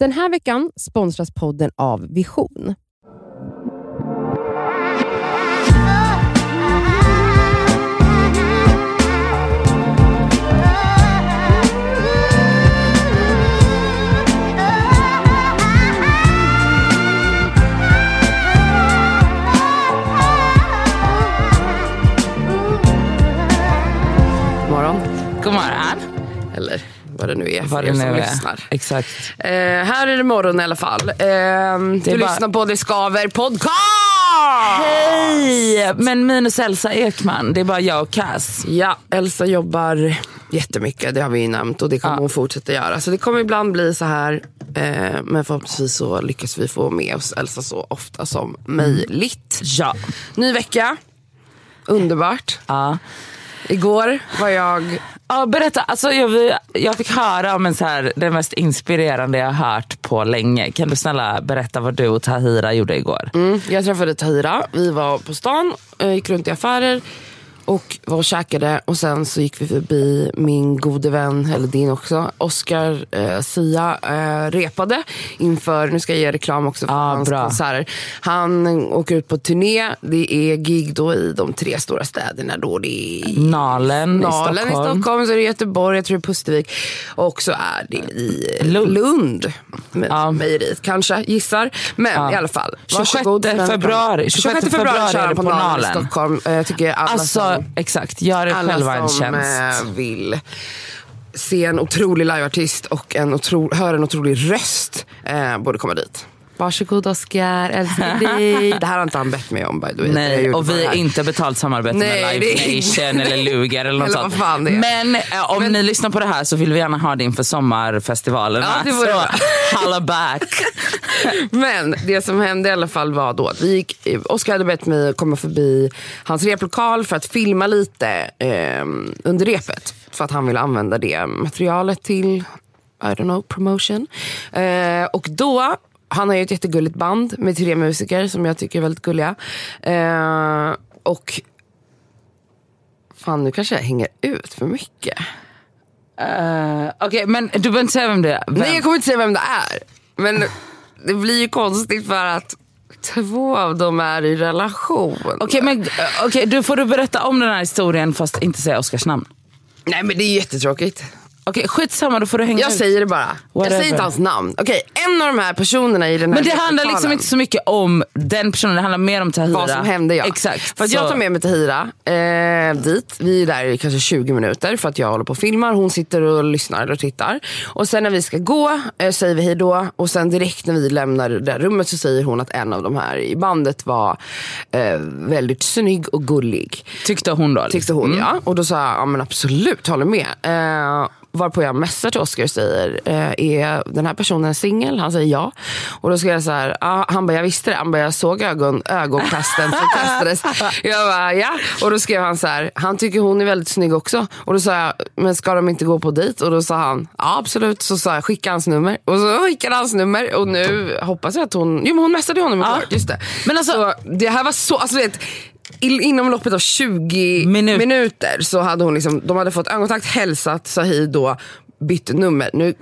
Den här veckan sponsras podden av Vision. Vad det nu är för er det som är. lyssnar. Exakt. Eh, här är det morgon i alla fall. Eh, du bara- lyssnar på Det Skaver podcast! Hej! Men minus Elsa Ekman, det är bara jag och Cass. Ja, Elsa jobbar jättemycket, det har vi ju nämnt och det kommer Ja. hon fortsätta göra. Så det kommer ibland bli så här, eh, men förhoppningsvis så lyckas vi få med oss Elsa så ofta som möjligt. Ja. Ny vecka, underbart. ja. Igår var jag Ja, berätta. Alltså, jag, jag fick höra om en så här, det mest inspirerande jag har hört på länge. Kan du snälla berätta vad du och Tahira gjorde igår? Mm, jag träffade Tahira. Vi var på stan, eh, gick runt i affärer och var och käkade. Och sen så gick vi förbi min gode vän, eller din också, Oscar eh, Sia eh, repade inför, nu ska jag ge reklam också för Ah, hans bra. konserter. Han åker ut på turné. Det är gig då i de tre stora städerna. Då det är Nalen, Nalen i Stockholm. i Stockholm, så är det Göteborg, jag tror det är Pustervik. Och så är det i Lund. Lund. Med Ja. mejeriet kanske, gissar. Men Ja. i alla fall. 26 varsågod. februari. 26 februari kör han på Nalen i Stockholm. Eh, Jag tycker alla Alltså, som, exakt. Gör er alla själva en som tjänst. eh, vill se en otrolig liveartist och en otro, höra en otrolig röst eh, borde komma dit. Varsågod Oscar, älskar dig. Det här har inte han bett mig om by the way. Nej, och vi här. inte betalt samarbete Nej, med Live Nation eller Luger eller något Eller sånt. fan det är. Men eh, om ni lyssnar på det här så vill vi gärna ha det inför sommarfestivalerna. Ja, det vore så holla back. Men det som hände i alla fall var då att vi gick, Oskar hade bett mig komma förbi hans replokal för att filma lite eh, under repet. För att han ville använda det materialet till, I don't know, promotion. Eh, och då, han har ju ett jättegulligt band med tre musiker som jag tycker är väldigt gulliga. Eh, och Fan nu kanske jag hänger ut för mycket. Eh, Okej, men du behöver inte säga vem det är. Vem? Nej jag kommer inte säga vem det är. Men det blir ju konstigt för att två av dem är i relation. Okej, men eh, okej, du får du berätta om den här historien fast inte säga Oscars namn. Nej men det är jättetråkigt. Okej, skitsamma, då får du hänga Jag ut. säger det bara. Jag Whatever. säger inte hans namn. Okej, en av de här personerna i den här Men det handlar liksom inte så mycket om den personen, det handlar mer om Tahira. vad som hände ja. Exakt. För att så- jag tar med mig Tahira eh, dit. Vi är där i kanske 20 minuter för att jag håller på och filmar. Hon sitter och lyssnar och tittar. Och sen när vi ska gå eh, säger vi hej då. Och sen direkt när vi lämnar det där rummet så säger hon att en av de här i bandet var eh, väldigt snygg och gullig. Tyckte hon då? Tyckte hon ja. Och då sa jag, ja men absolut, håller med. Varpå jag messar till Oscar och säger, eh, är den här personen singel? Han säger ja. Och då ska jag så här, ah, han bara, jag visste det. Han bara, jag såg ögon, ögonkasten som kastades. Jag bara, ja. Och då skrev han så här, han tycker hon är väldigt snygg också. Och då sa jag, men ska de inte gå på dejt? Och då sa han, ja absolut. Så sa jag, skicka hans nummer. Och så skickade hans nummer. Och nu hoppas jag att hon, jo men hon messade honom igår. Just det. Men alltså- så det här var så, alltså vet, Inom loppet av 20 Minut. minuter så hade hon liksom, de hade fått ögonkontakt, hälsat, sa hej då, bytt nummer. Nu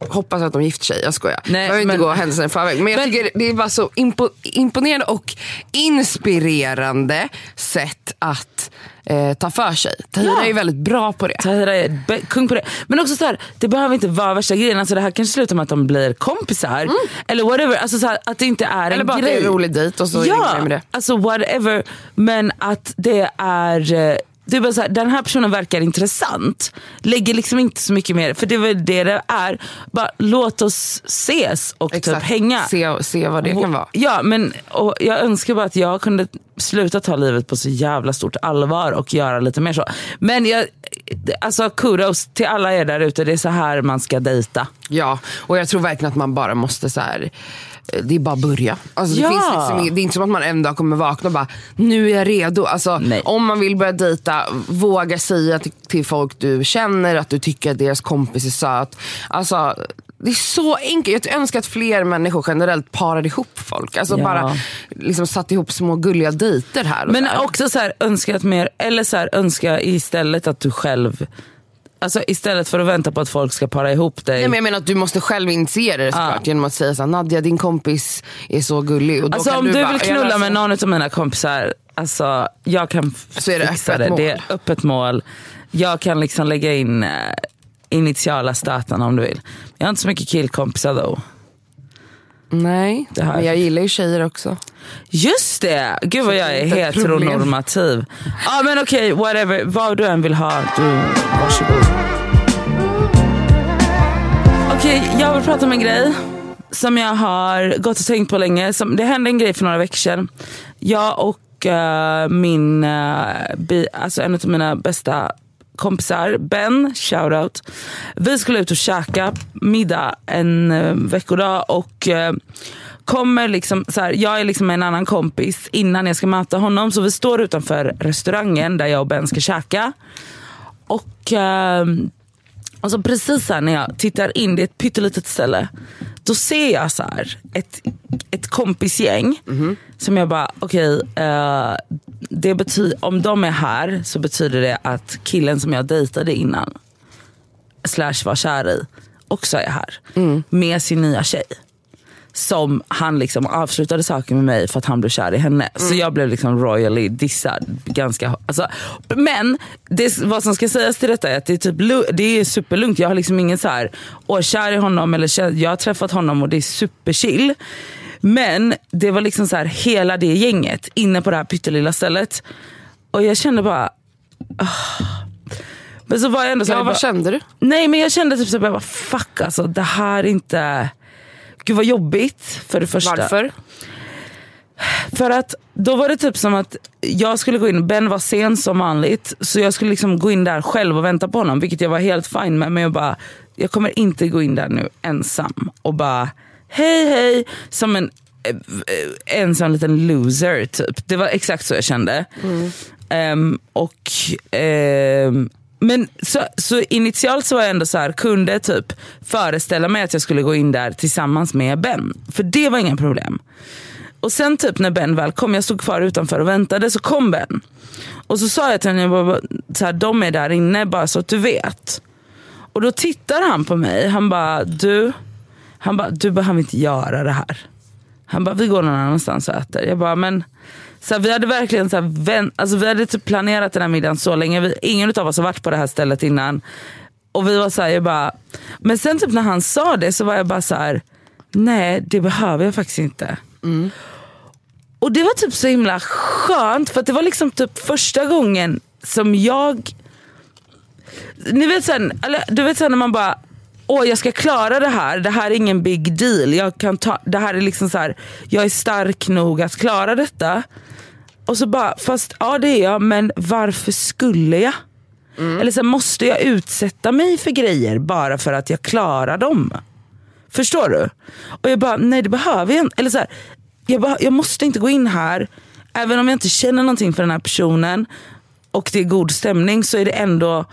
hoppas att de gifter sig, jag skojar. Nej, jag vill inte men- gå händelserna i förväg. Men jag Men- tycker det var så impo, imponerande och inspirerande sätt att eh, ta för sig. Tahira Ja. är väldigt bra på det. Tahira är kung på det. Men också så här, det behöver inte vara värsta grejen. Alltså det här kanske slutar med att de blir kompisar. Eller whatever. Alltså så här, att det inte är Mm. Eller en bara att grej. det är en rolig dejt och så är det ja, med det. alltså whatever. Men att det är... är bara så här, den här personen verkar intressant. Lägger liksom inte så mycket mer. För det är väl det det är. Bara låt oss ses och typ hänga. Se, se vad det kan vara. Ja, men och jag önskar bara att jag kunde sluta ta livet på så jävla stort allvar och göra lite mer så. Men jag, alltså kudos till alla er där ute. Det är så här man ska dejta. Ja, och jag tror verkligen att man bara måste så här. Det är bara att börja. Alltså, det, Ja. finns liksom, det är inte som att man en dag kommer vakna och bara, nu är jag redo. Alltså, Nej. om man vill börja dejta, våga säga till, till folk du känner att du tycker att deras kompis är söt. Alltså, det är så enkelt. Jag önskar att fler människor generellt parade ihop folk. Alltså Ja. bara liksom satt ihop små gulliga dejter här och Men där. också så här, önska att mer, eller så här, önska istället att du själv Alltså, istället för att vänta på att folk ska para ihop dig. Nej, men jag menar att du måste själv initiera det såklart genom att säga så här, Nadja din kompis är så gullig. Och då Alltså kan om du du bara, vill "Jag knulla med någon av mina kompisar, alltså jag kan Så är det fixa det. mål. Det är öppet mål. Jag kan liksom lägga in eh, initiala staten om du vill. Jag har inte så mycket killkompisar då. Nej, men jag gillar ju tjejer också. Just det! Gud vad jag är heteronormativ. Ja men okej, whatever. Vad du än vill ha, du, varsågod. Okej, jag vill prata om en grej som jag har gått och tänkt på länge. Som, det hände en grej för några veckor sedan. Jag och eh, min, eh, bi, alltså en av mina bästa kompisar, Ben, shoutout. Vi skulle ut och käka middag en eh, veckodag och eh, kommer liksom, så här, jag är liksom med en annan kompis innan jag ska möta honom. Så vi står utanför restaurangen där jag och Ben ska käka. Och eh, alltså precis här när jag tittar in, det är ett pyttelitet ställe. Då ser jag så här, ett, ett kompisgäng som jag bara, okej, eh, det betyder, om de är här så betyder det att killen som jag dejtade innan, slash var kär i, också är här. Med sin nya tjej som han liksom avslutade saker med mig för att han blev kär i henne. Så jag blev liksom royally dissad. Ganska, alltså, men det, vad som ska sägas till detta är att det är, typ, det är superlugnt. Jag har liksom ingen så här, åh kär i honom eller kär, jag har träffat honom och det är superchill. Men det var liksom så här hela det gänget inne på det här pyttelilla stället. Och jag kände bara, ah. Men så var jag ändå så här, Ja, jag bara, vad kände du? Nej men jag kände typ så här, bara, fuck alltså det här är inte... Gud vad jobbigt för det första. Varför? För att då var det typ som att jag skulle gå in, Ben var sen som vanligt. Så jag skulle liksom gå in där själv och vänta på honom. Vilket jag var helt fine med. Men jag bara, jag kommer inte gå in där nu ensam. Och bara, hej hej. Som en, eh, en sån liten loser typ. Det var exakt så jag kände. Ehm, och ehm, men så, så initialt så var jag ändå så här, kunde typ föreställa mig att jag skulle gå in där tillsammans med Ben. För det var inga problem. Och sen typ när Ben väl kom, jag stod kvar utanför och väntade, så kom Ben. Och så sa jag till honom, jag så här, de är där inne bara så att du vet. Och då tittar han på mig, han bara, du, han bara, du behöver inte göra det här. Han bara, vi går någon annanstans och äter. Jag bara, men så här, vi hade verkligen så här, vänt, alltså, vi hade typ planerat den här middagen så länge. Vi, ingen av oss har varit på det här stället innan. Och vi var så här, jag bara, men sen typ när han sa det så var jag bara så här, nej det behöver jag faktiskt inte. Och det var typ så himla skönt för det var liksom typ första gången som jag ni vet sen, eller, du vet sen när man bara Åh jag ska klara det här, det här är ingen big deal. Jag, kan ta, det här är liksom så här, jag är stark nog att klara detta. Och så bara, fast ja det är jag, men varför skulle jag? Eller så måste jag utsätta mig för grejer bara för att jag klarar dem? Förstår du? Och jag bara, nej det behöver jag inte. Eller så här, jag, bara, jag måste inte gå in här, även om jag inte känner någonting för den här personen och det är god stämning så är det ändå,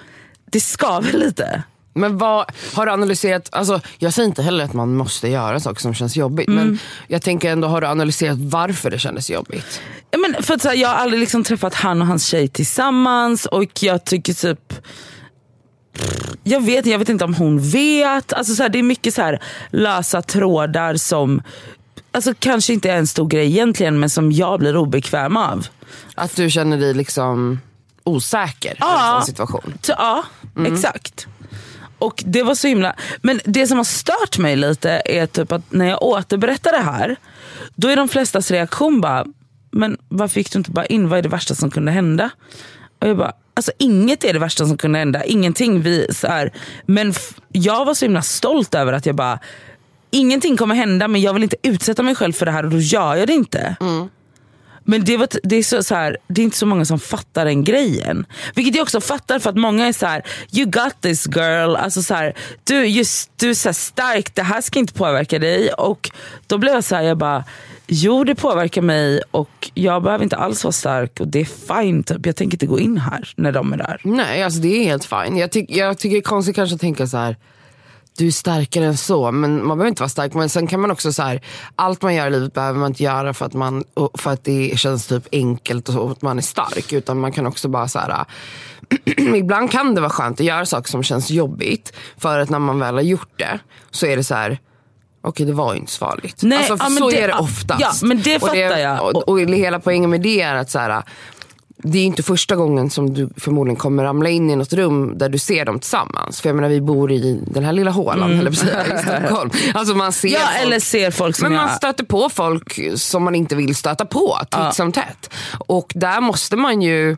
det skaver lite. Men vad, har du analyserat, alltså, jag säger inte heller att man måste göra saker som känns jobbigt. Mm. Men jag tänker ändå, har du analyserat varför det kändes jobbigt? Ja, Men för att, så här, jag har aldrig liksom träffat han och hans tjej tillsammans och jag tycker typ jag vet, jag vet inte om hon vet. Alltså, så här, det är mycket så här, lösa trådar som alltså, kanske inte är en stor grej egentligen men som jag blir obekväm av. Att du känner dig liksom osäker i en situation? Ja, exakt. Och det var så himla... Men det som har stört mig lite är typ att när jag återberättar det här, då är de flestas reaktion bara, men varför gick du inte bara in? Vad är det värsta som kunde hända? Och jag bara, alltså inget är det värsta som kunde hända. Ingenting. Vi, så här, men f- jag var så himla stolt över att jag bara, ingenting kommer hända men jag vill inte utsätta mig själv för det här och då gör jag det inte. Mm. Men det, var, det, är så, så här, det är inte så många som fattar den grejen. Vilket jag också fattar för att många är så här: you got this girl. Alltså så här, du, just, du är så här stark, det här ska inte påverka dig. Och då blev jag såhär, jag bara, jo det påverkar mig och jag behöver inte alls vara stark och det är fine. Typ. Jag tänker inte gå in här när de är där. Nej, alltså det är helt fine. Jag, ty jag tycker det är konstigt kanske att tänka så här du är starkare än så, men man behöver inte vara stark. Men sen kan man också så här, allt man gör i livet behöver man inte göra för att, man, för att det känns typ enkelt och att man är stark. Utan man kan också bara så här, ibland kan det vara skönt att göra saker som känns jobbigt. För att när man väl har gjort det så är det så här. Okej det var ju inte så farligt. Nej, alltså, ja, så det- är det oftast. ja, men det fattar och jag. Och, och hela poängen med det är att så här, det är inte första gången som du förmodligen kommer ramla in i något rum där du ser dem tillsammans. För jag menar vi bor i den här lilla hålan eller på säga, i Stockholm. Alltså man ser Mm. Ja, folk. eller ser folk som Men man jag... stöter på folk som man inte vill stöta på titt som tätt. Och där måste man ju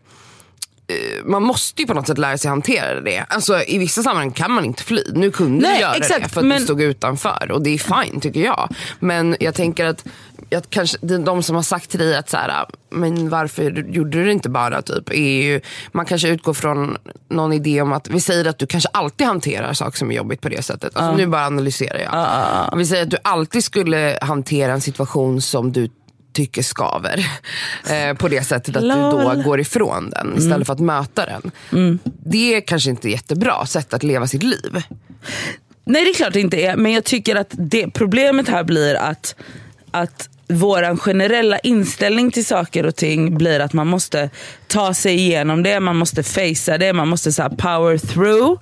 man måste ju på något sätt lära sig hantera det. Alltså, I vissa sammanhang kan man inte fly. Nu kunde Nej, du göra det exakt, för att men- du stod utanför och det är fine tycker jag. Men jag tänker att jag kanske, de- som har sagt till dig att så här, men varför gjorde du det inte bara? Typ, är ju, man kanske utgår från någon idé om att, vi säger att du kanske alltid hanterar saker som är jobbigt på det sättet. Alltså, Nu bara analyserar jag. Vi säger att du alltid skulle hantera en situation som du tycker skaver. Eh, på det sättet att du då Lol. går ifrån den istället för att möta den. Det är kanske inte ett jättebra sätt att leva sitt liv. Nej det är klart det inte är, men jag tycker att det, problemet här blir att, att vår generella inställning till saker och ting blir att man måste ta sig igenom det, man måste facea det, man måste så power through.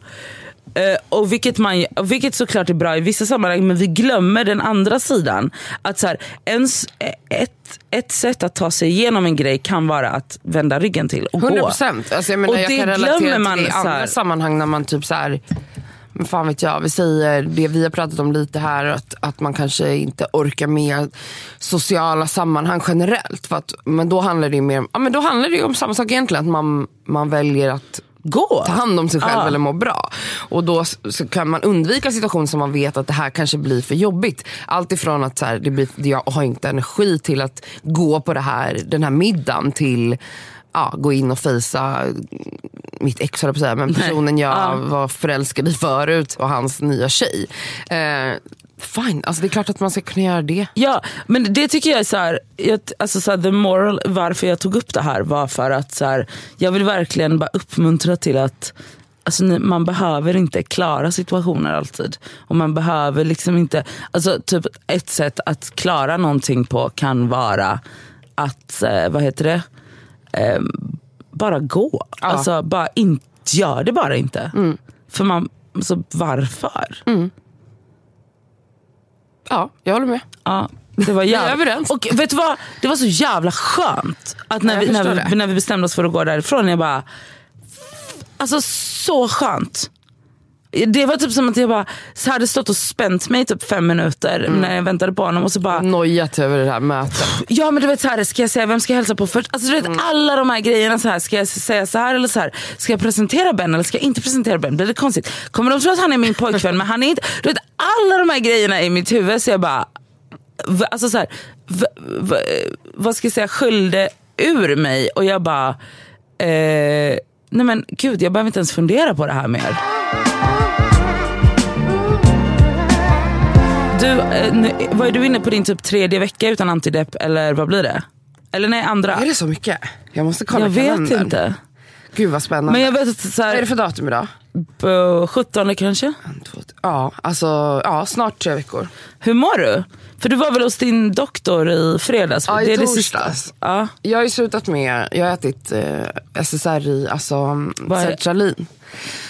Eh, och vilket, man, vilket såklart är bra i vissa sammanhang men vi glömmer den andra sidan. Att så här, ens, ett, ett sätt att ta sig igenom en grej kan vara att vända ryggen till och 100 gå. procent. Alltså jag, menar, Och jag det kan relatera till man det i här. andra sammanhang när man typ så här, men fan vet jag, vi säger det vi har pratat om lite här, att, att man kanske inte orkar med sociala sammanhang generellt. Att, men då handlar det ju mer, ja, men då handlar det om samma sak egentligen, att man, man väljer att Gå! ta hand om sig själv Ja. eller må bra. Och då kan man undvika situationer som man vet att det här kanske blir för jobbigt. Allt ifrån att så här, det blir, jag har inte energi till att gå på det här, den här middagen till ja, gå in och fejsa mitt ex på säga, men personen jag Ja. var förälskad i förut och hans nya tjej. Eh, fine, alltså det är klart att man ska kunna göra det. Ja, men det tycker jag är så här, jag, alltså så här, the moral, varför jag tog upp det här var för att så här, jag vill verkligen bara uppmuntra till att Alltså, man behöver inte klara situationer alltid. Och man behöver liksom inte, alltså typ ett sätt att klara någonting på kan vara att, eh, vad heter det, eh, bara gå. Alltså bara inte, gör det bara inte. För man, alltså varför? Ja, jag håller med. Ja, det var jävla... överens. Och vet du vad? Det var så jävla skönt att när, Ja, vi, när, vi, när vi bestämde oss för att gå därifrån, jag bara... Alltså så skönt. Det var typ som att jag bara hade stått och spänt mig i typ fem minuter Mm. när jag väntade på honom och så bara Nojat över det här mötet. Ja men du vet så här, ska jag säga vem ska jag hälsa på först? Alltså du vet Mm. alla de här grejerna så här, ska jag säga så här eller så här? Ska jag presentera Ben eller ska jag inte presentera Ben? Blir det konstigt? Kommer de tro att han är min pojkvän men han är inte? Du vet alla de här grejerna i mitt huvud så jag bara, alltså så här, v, v, vad ska jag säga, skyllde ur mig och jag bara, eh, nej men gud jag behöver inte ens fundera på det här mer. Du, eh, nu, vad är du inne på din typ tredje vecka utan antidepp eller vad blir det? Eller nej andra? Är det så mycket? Jag måste kolla Jag vet kalendern. inte. Gud vad spännande. Men jag vet att så Vad är det här, för datum idag? På 17 kanske? Ja, alltså ja, snart tre veckor. Hur mår du? För du var väl hos din doktor i fredags? Ja, i det är det torsdags. sista. Ja. Jag har ju slutat med, jag har ätit eh, SSRI, alltså det? sertralin.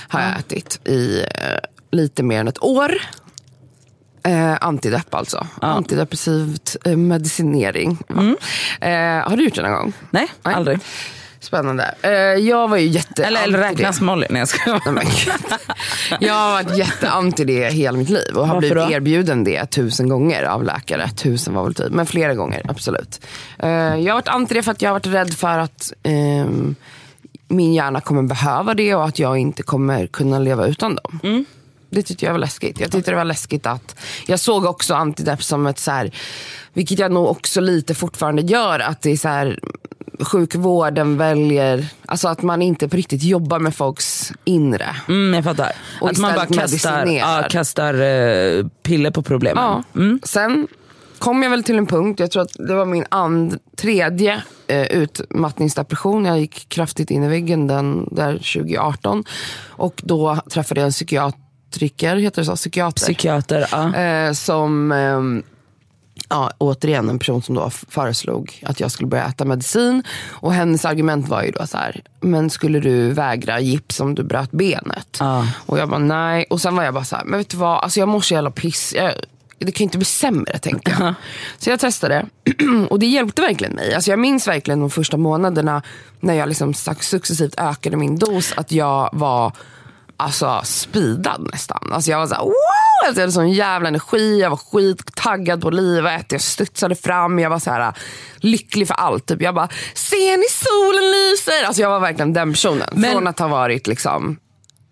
Har jag ätit i eh, lite mer än ett år. Eh, antidepp alltså. Antidepressivt eh, medicinering. va? Eh, har du gjort det någon gång? Nej, Nej. aldrig. Spännande. Eh, jag var ju jätte Eller, eller det. räknas Molly? Nej jag skojar. Jag har varit jätteanti det hela mitt liv och har Varför blivit då? erbjuden det tusen gånger av läkare. Tusen var väl typ, men flera gånger absolut. Eh, jag har varit anti det för att jag har varit rädd för att ehm, min hjärna kommer behöva det och att jag inte kommer kunna leva utan dem. Mm. Det tyckte jag var läskigt. Jag tyckte det var läskigt att, jag såg också antidepp som ett så här, vilket jag nog också lite fortfarande gör, att det är så här sjukvården väljer, alltså att man inte på riktigt jobbar med folks inre. Mm, jag fattar. Och att man bara kastar, ja, kastar eh, piller på problemen. Ja. Mm. Sen kom jag väl till en punkt, jag tror att det var min and, tredje eh, utmattningsdepression. Jag gick kraftigt in i väggen den där 2018. Och då träffade jag en psykiatriker, heter det så? Psykiater. Psykiater, ja. eh, som ehm, ja, återigen en person som då föreslog att jag skulle börja äta medicin. Och hennes argument var ju då så här, men skulle du vägra gips om du bröt benet? Ja. Och jag bara nej. Och sen var jag bara så här, men vet du vad, alltså jag mår så jävla piss. Jag, det kan ju inte bli sämre tänkte jag. Så jag testade och det hjälpte verkligen mig. Alltså jag minns verkligen de första månaderna när jag liksom successivt ökade min dos att jag var alltså speedad nästan. Alltså jag var såhär wow! Alltså jag hade sån jävla energi, jag var skittaggad på livet, jag studsade fram, jag var så här lycklig för allt. Typ. Jag bara, ser ni solen lyser? Alltså jag var verkligen den personen. Men- Från att ha varit liksom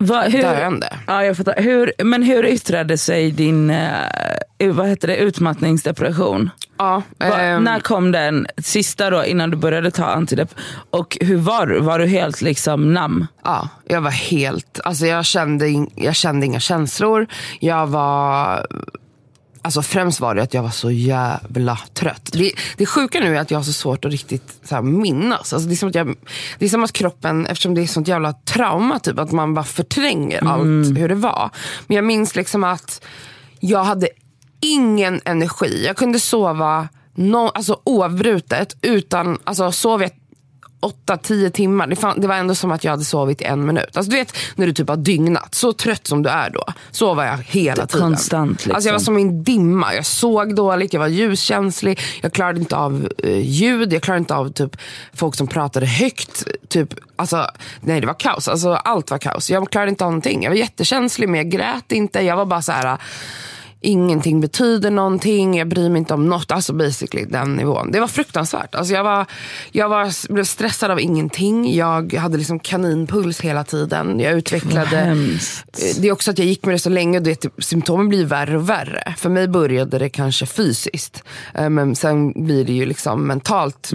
Va, hur, döende. Ja, jag fattar. Hur, men hur yttrade sig din eh, vad heter det, utmattningsdepression? Ja, Va, ehm, när kom den sista då innan du började ta antidepp? Och hur var du? Var du helt liksom nam? Ja, jag var helt, alltså jag kände, jag kände inga känslor. Jag var, alltså främst var det att jag var så jävla trött. Det, det sjuka nu är att jag har så svårt att riktigt så här, minnas. Alltså det, är som att jag, det är som att kroppen, eftersom det är sånt jävla trauma, typ, att man bara förtränger allt hur det var. Men jag minns liksom att jag hade ingen energi. Jag kunde sova no, alltså oavbrutet utan, alltså sov jag 8-10 timmar. Det, fan, det var ändå som att jag hade sovit en minut. Alltså, du vet när du typ har dygnat, så trött som du är då. Så var jag hela tiden. Konstant, liksom. Alltså, jag var som i en dimma. Jag såg dåligt, jag var ljuskänslig. Jag klarade inte av eh, ljud, jag klarade inte av typ, folk som pratade högt. Typ, alltså, nej det var kaos. Alltså, allt var kaos. Jag klarade inte av någonting. Jag var jättekänslig men jag grät inte. Jag var bara så här ingenting betyder någonting, jag bryr mig inte om något. Alltså basically den nivån. Det var fruktansvärt. Alltså jag var, jag var, blev stressad av ingenting. Jag hade liksom kaninpuls hela tiden. Jag utvecklade... hemskt. Det är också att jag gick med det så länge och det, symptomen blir värre och värre. För mig började det kanske fysiskt. Eh, Men sen blir det ju liksom mentalt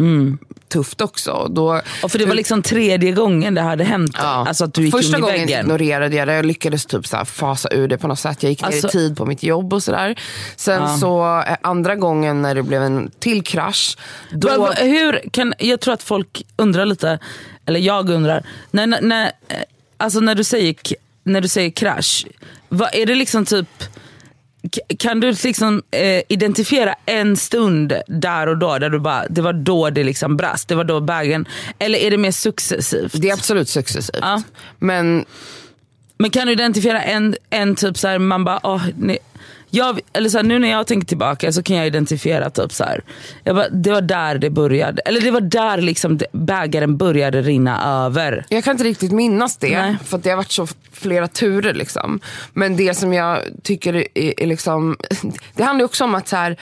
tufft också. Då, Och för det var liksom tredje gången det hade hänt. Ja. Alltså att du gick Första in i gången väggen. ignorerade jag det. Jag lyckades typ så fasa ur det på något sätt. Jag gick ner Alltså- i tid på mitt jobb och sådär. Sen så eh, andra gången när det blev en till krasch. Då, va- hur kan, jag tror att folk undrar lite, eller jag undrar, när, när- eh, alltså när, du säger, när du säger krasch, vad är det liksom typ kan du liksom eh, identifiera en stund där och då, där du bara, det var då det liksom brast, det var då bägen, eller är det mer successivt? det är absolut successivt. Ja. Men Men kan du identifiera en, en typ så här, man bara, nej. Jag, eller så här, nu när jag tänker tillbaka så kan jag identifiera typ så här. Bara, det var där det började. Eller det var där liksom bägaren började rinna över. jag kan inte riktigt minnas det. Nej. För att det har varit så flera turer. Liksom. Men det som jag tycker är, är liksom... Det handlar också om att så här,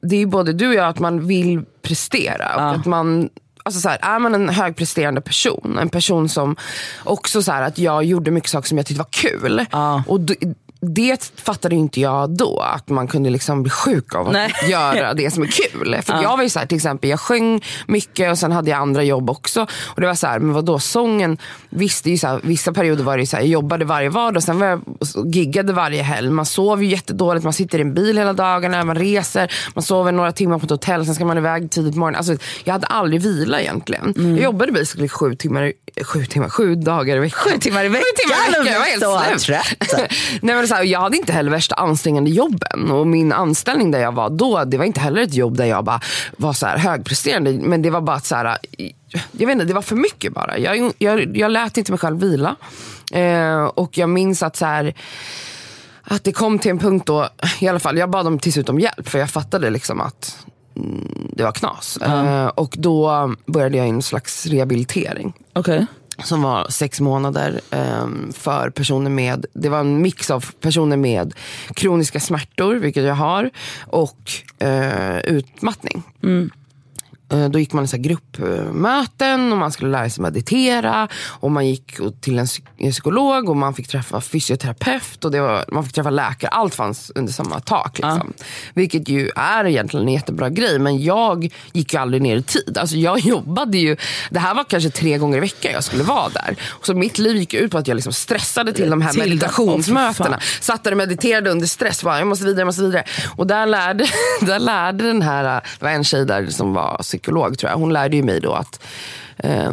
det är både du och jag att man vill prestera. Och att man Alltså så här, är man en högpresterande person, en person som också så här, att jag gjorde mycket saker som jag tyckte var kul. Ja. Och d- det fattade inte jag då, att man kunde liksom bli sjuk av att Nej. göra det som är kul. För jag var ju så här, till exempel, jag sjöng mycket och sen hade jag andra jobb också. Och det var så här, men vadå sången, visst, det ju så här, vissa perioder var det så här, jag jobbade varje vardag och sen var jag giggade varje helg. Man sov ju jättedåligt, man sitter i en bil hela dagarna, man reser, man sover några timmar på ett hotell, sen ska man iväg tidigt på morgonen. Alltså, jag hade aldrig vila egentligen. Jag jobbade basically sju timmar, sju timmar, sju dagar i veckan. Sju timmar i veckan, Sju timmar i veckan, jag var helt så slut. trött. Nej, men så här, jag hade inte heller värsta ansträngande jobben. Och min anställning där jag var då, det var inte heller ett jobb där jag bara var så här högpresterande. Men det var bara att så här, jag vet inte, det var för mycket bara. Jag, jag, jag lät inte mig själv vila. Eh, och jag minns att så här, att det kom till en punkt då, i alla fall, jag bad dem till slut om hjälp för jag fattade liksom att mm, det var knas. Eh, och då började jag i en slags rehabilitering Okej som var sex månader um, för personer med, det var en mix av personer med kroniska smärtor, vilket jag har, och uh, utmattning. Mm. Då gick man i så gruppmöten och man skulle lära sig meditera. Och man gick till en psy- en psykolog och man fick träffa fysioterapeut och det var, man fick träffa läkare. Allt fanns under samma tak. Liksom. Vilket ju är egentligen en jättebra grej. Men jag gick ju aldrig ner i tid. Alltså jag jobbade ju, det här var kanske tre gånger i veckan jag skulle vara där. Så mitt liv gick ut på att jag liksom stressade till de här Till meditationsmötena. Fy Satt där och mediterade under stress. Bara, jag måste vidare, jag måste vidare. Och där lärde, där lärde den här, det var en tjej där som var psykolog tror jag. Hon lärde ju mig då att eh,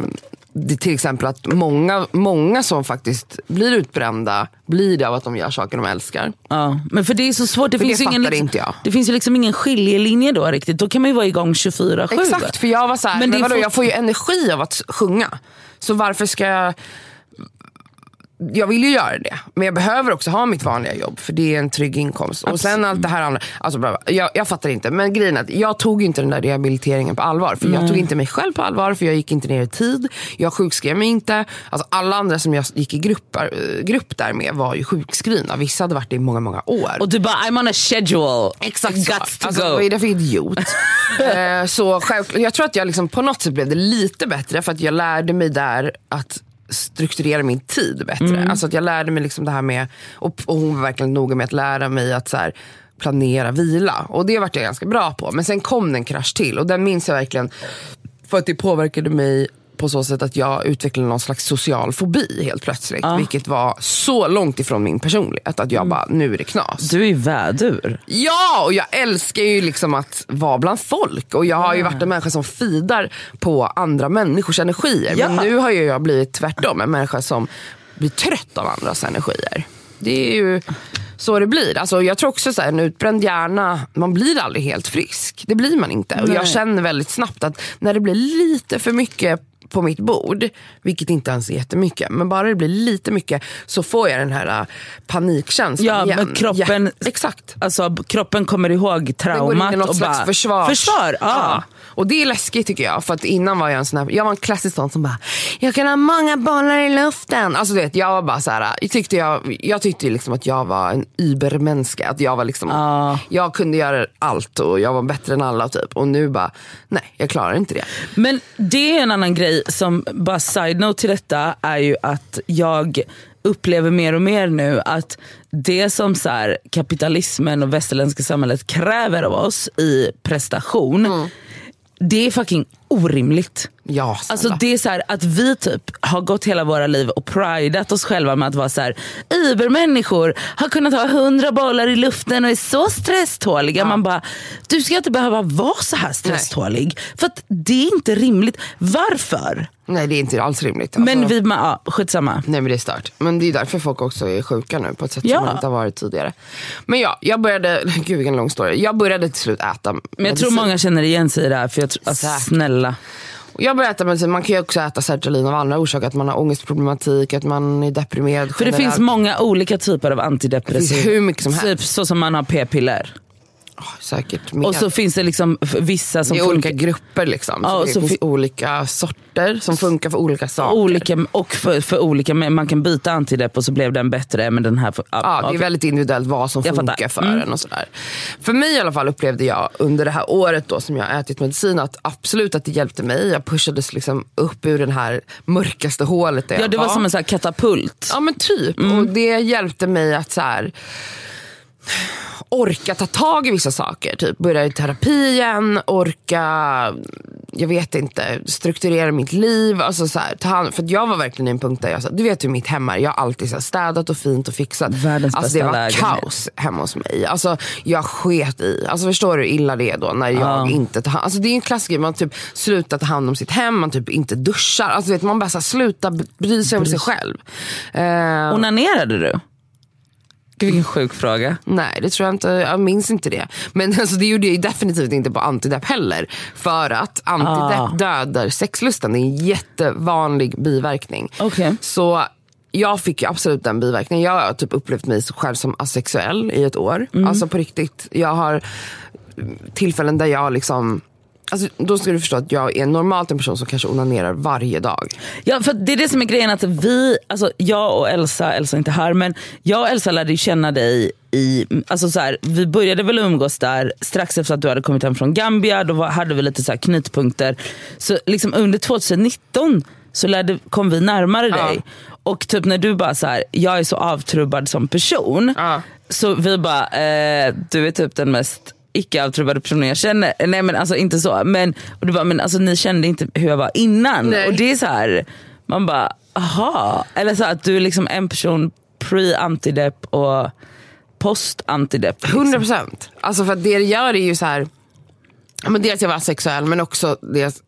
det till exempel att många, många som faktiskt blir utbrända blir det av att de gör saker de älskar. Ja, men för det är så svårt. Det, För finns det ju ingen, liksom, inte jag. det finns ju liksom ingen skiljelinje då riktigt. Då kan man ju vara igång 24-7. Exakt, för jag var så här, Men men vadå, fort- jag får ju energi av att sjunga. Så varför ska jag... Jag vill ju göra det, men jag behöver också ha mitt vanliga jobb för det är en trygg inkomst. Och sen allt det här andra, alltså, jag, jag fattar inte. Men grejen är att jag tog inte den där rehabiliteringen på allvar. För jag tog inte mig själv på allvar, för jag gick inte ner i tid. Jag sjukskrev mig inte. Alltså, alla andra som jag gick i grupp, eh, grupp där med var ju sjukskrivna. Vissa hade varit det i många, många år. Och du bara, I'm on a schedule. Exakt så. Guts to alltså, go. Vad är det för idiot? eh, så självklart, jag tror att jag liksom på något sätt blev det lite bättre för att jag lärde mig där att strukturera min tid bättre. Mm. Alltså att jag lärde mig liksom det här med, och, och hon var verkligen noga med att lära mig att så här, planera vila. Och det vart jag ganska bra på. Men sen kom det en krasch till och den minns jag verkligen för att det påverkade mig på så sätt att jag utvecklade någon slags social fobi helt plötsligt. Vilket var så långt ifrån min personlighet att jag Mm. bara, nu är det knas. Du är vädur. Ja, och jag älskar ju liksom att vara bland folk. Och jag har ju varit en människa som fidar på andra människors energier. Ja. Men nu har ju jag blivit tvärtom, en människa som blir trött av andras energier. Det är ju så det blir. Alltså, jag tror också så här, en utbränd hjärna, man blir aldrig helt frisk. Det blir man inte. Och jag känner väldigt snabbt att när det blir lite för mycket på mitt bord, vilket inte ens är jättemycket, men bara det blir lite mycket så får jag den här äh, panikkänslan Ja, igen. men kroppen- Ja, exakt. Alltså kroppen kommer ihåg Den går in traumat i något och slags bara... försvar. Försvar, ja. Och det är läskigt tycker jag. För att innan var jag en sån här, jag var en klassisk sån som bara, jag kan ha många bollar i luften. Alltså du vet, jag var bara så här, jag tyckte, jag, jag tyckte liksom att jag var en übermänniska. Att jag var liksom, Ja. jag kunde göra allt och jag var bättre än alla typ. Och nu bara, nej jag klarar inte det. Men det är en annan grej som, bara side-note till detta, är ju att jag upplever mer och mer nu att det som så här, kapitalismen och västerländska samhället kräver av oss i prestation, det är fucking orimligt. Ja, snälla. Alltså det är så här att vi typ har gått hela våra liv och pridat oss själva med att vara så här übermänniskor, har kunnat ha hundra bollar i luften och är så stresståliga. Man bara, du ska inte behöva vara så här stresstålig. För att det är inte rimligt. Varför? Nej det är inte alls rimligt. Alltså, Men vi, ja, skitsamma. Nej men det är stört. Men det är därför folk också är sjuka nu på ett sätt Ja. som de inte har varit tidigare. Men ja, jag började, gud vilken lång story. Jag började till slut äta Men jag tror många känner igen sig i det här. För jag tror, alltså, Säkert. Snälla. Jag äta medicin, man kan ju också äta sertralin av andra orsaker. Att man har ångestproblematik, att man är deprimerad För det generellt. finns många olika typer av antidepressiva. Det hur mycket som helst. Typ så som man har p-piller. Säkert mer. Och så finns det liksom vissa som det är olika grupper liksom. Ja, så det så finns fi- olika sorter som funkar för olika saker. olika, och för, för olika, man kan byta antidepp och så blev den bättre men den här... För, Ja, det är väldigt individuellt vad som Jag funkar fattar. för Mm. en. och sådär. För mig i alla fall upplevde jag under det här året då som jag ätit medicin att absolut att det hjälpte mig. Jag pushades liksom upp ur den här mörkaste hålet där Ja det var som en sån här katapult. Ja men typ. Mm. Och det hjälpte mig att så här, orka ta tag i vissa saker. Typ börja i terapi igen, orka, jag vet inte, strukturera mitt liv. Alltså så här, ta hand, för jag var verkligen i en punkt där jag sa, du vet hur mitt hem är, jag har alltid så här städat och fint och fixat. Världens alltså, det var lägenhet. kaos hemma hos mig. Alltså, jag sket i, alltså, förstår du hur illa det är då när jag Ja. inte tar hand alltså, Det är en klassiker, man typ slutar ta hand om sitt hem, man typ inte duschar. Alltså, vet, man bara så här, slutar bry sig om sig själv. Eh, Onanerade du? Gud vilken sjuk fråga. Nej, det tror jag inte. Jag minns inte det. Men alltså, det gjorde jag ju definitivt inte på antidepp heller. För att antidepp Ah. dödar sexlusten. Det är en jättevanlig biverkning. Okej. Så jag fick ju absolut den biverkningen. Jag har typ upplevt mig själv som asexuell i ett år. Alltså på riktigt. Jag har tillfällen där jag liksom Alltså, då ska du förstå att jag är normalt en person som kanske onanerar varje dag. Ja, för det är det som är grejen att vi, alltså jag och Elsa, Elsa är inte här, men jag och Elsa lärde känna dig i, alltså så här, vi började väl umgås där strax efter att du hade kommit hem från Gambia, då var, hade vi lite så knutpunkter. Så liksom under 2019 så lärde, kom vi närmare dig. Och typ när du bara så här, jag är så avtrubbad som person, Ja. så vi bara, eh, du är typ den mest icke avtrubbade personen jag känner. Nej men alltså inte så. Men, och du bara, men alltså ni kände inte hur jag var innan. Nej. Och det är så här, man bara, aha. Eller så att du är liksom en person pre-antidepp och post-antidepp. Liksom. 100 procent. Alltså för att det det gör är ju så här. Men dels jag var sexuell men också dels,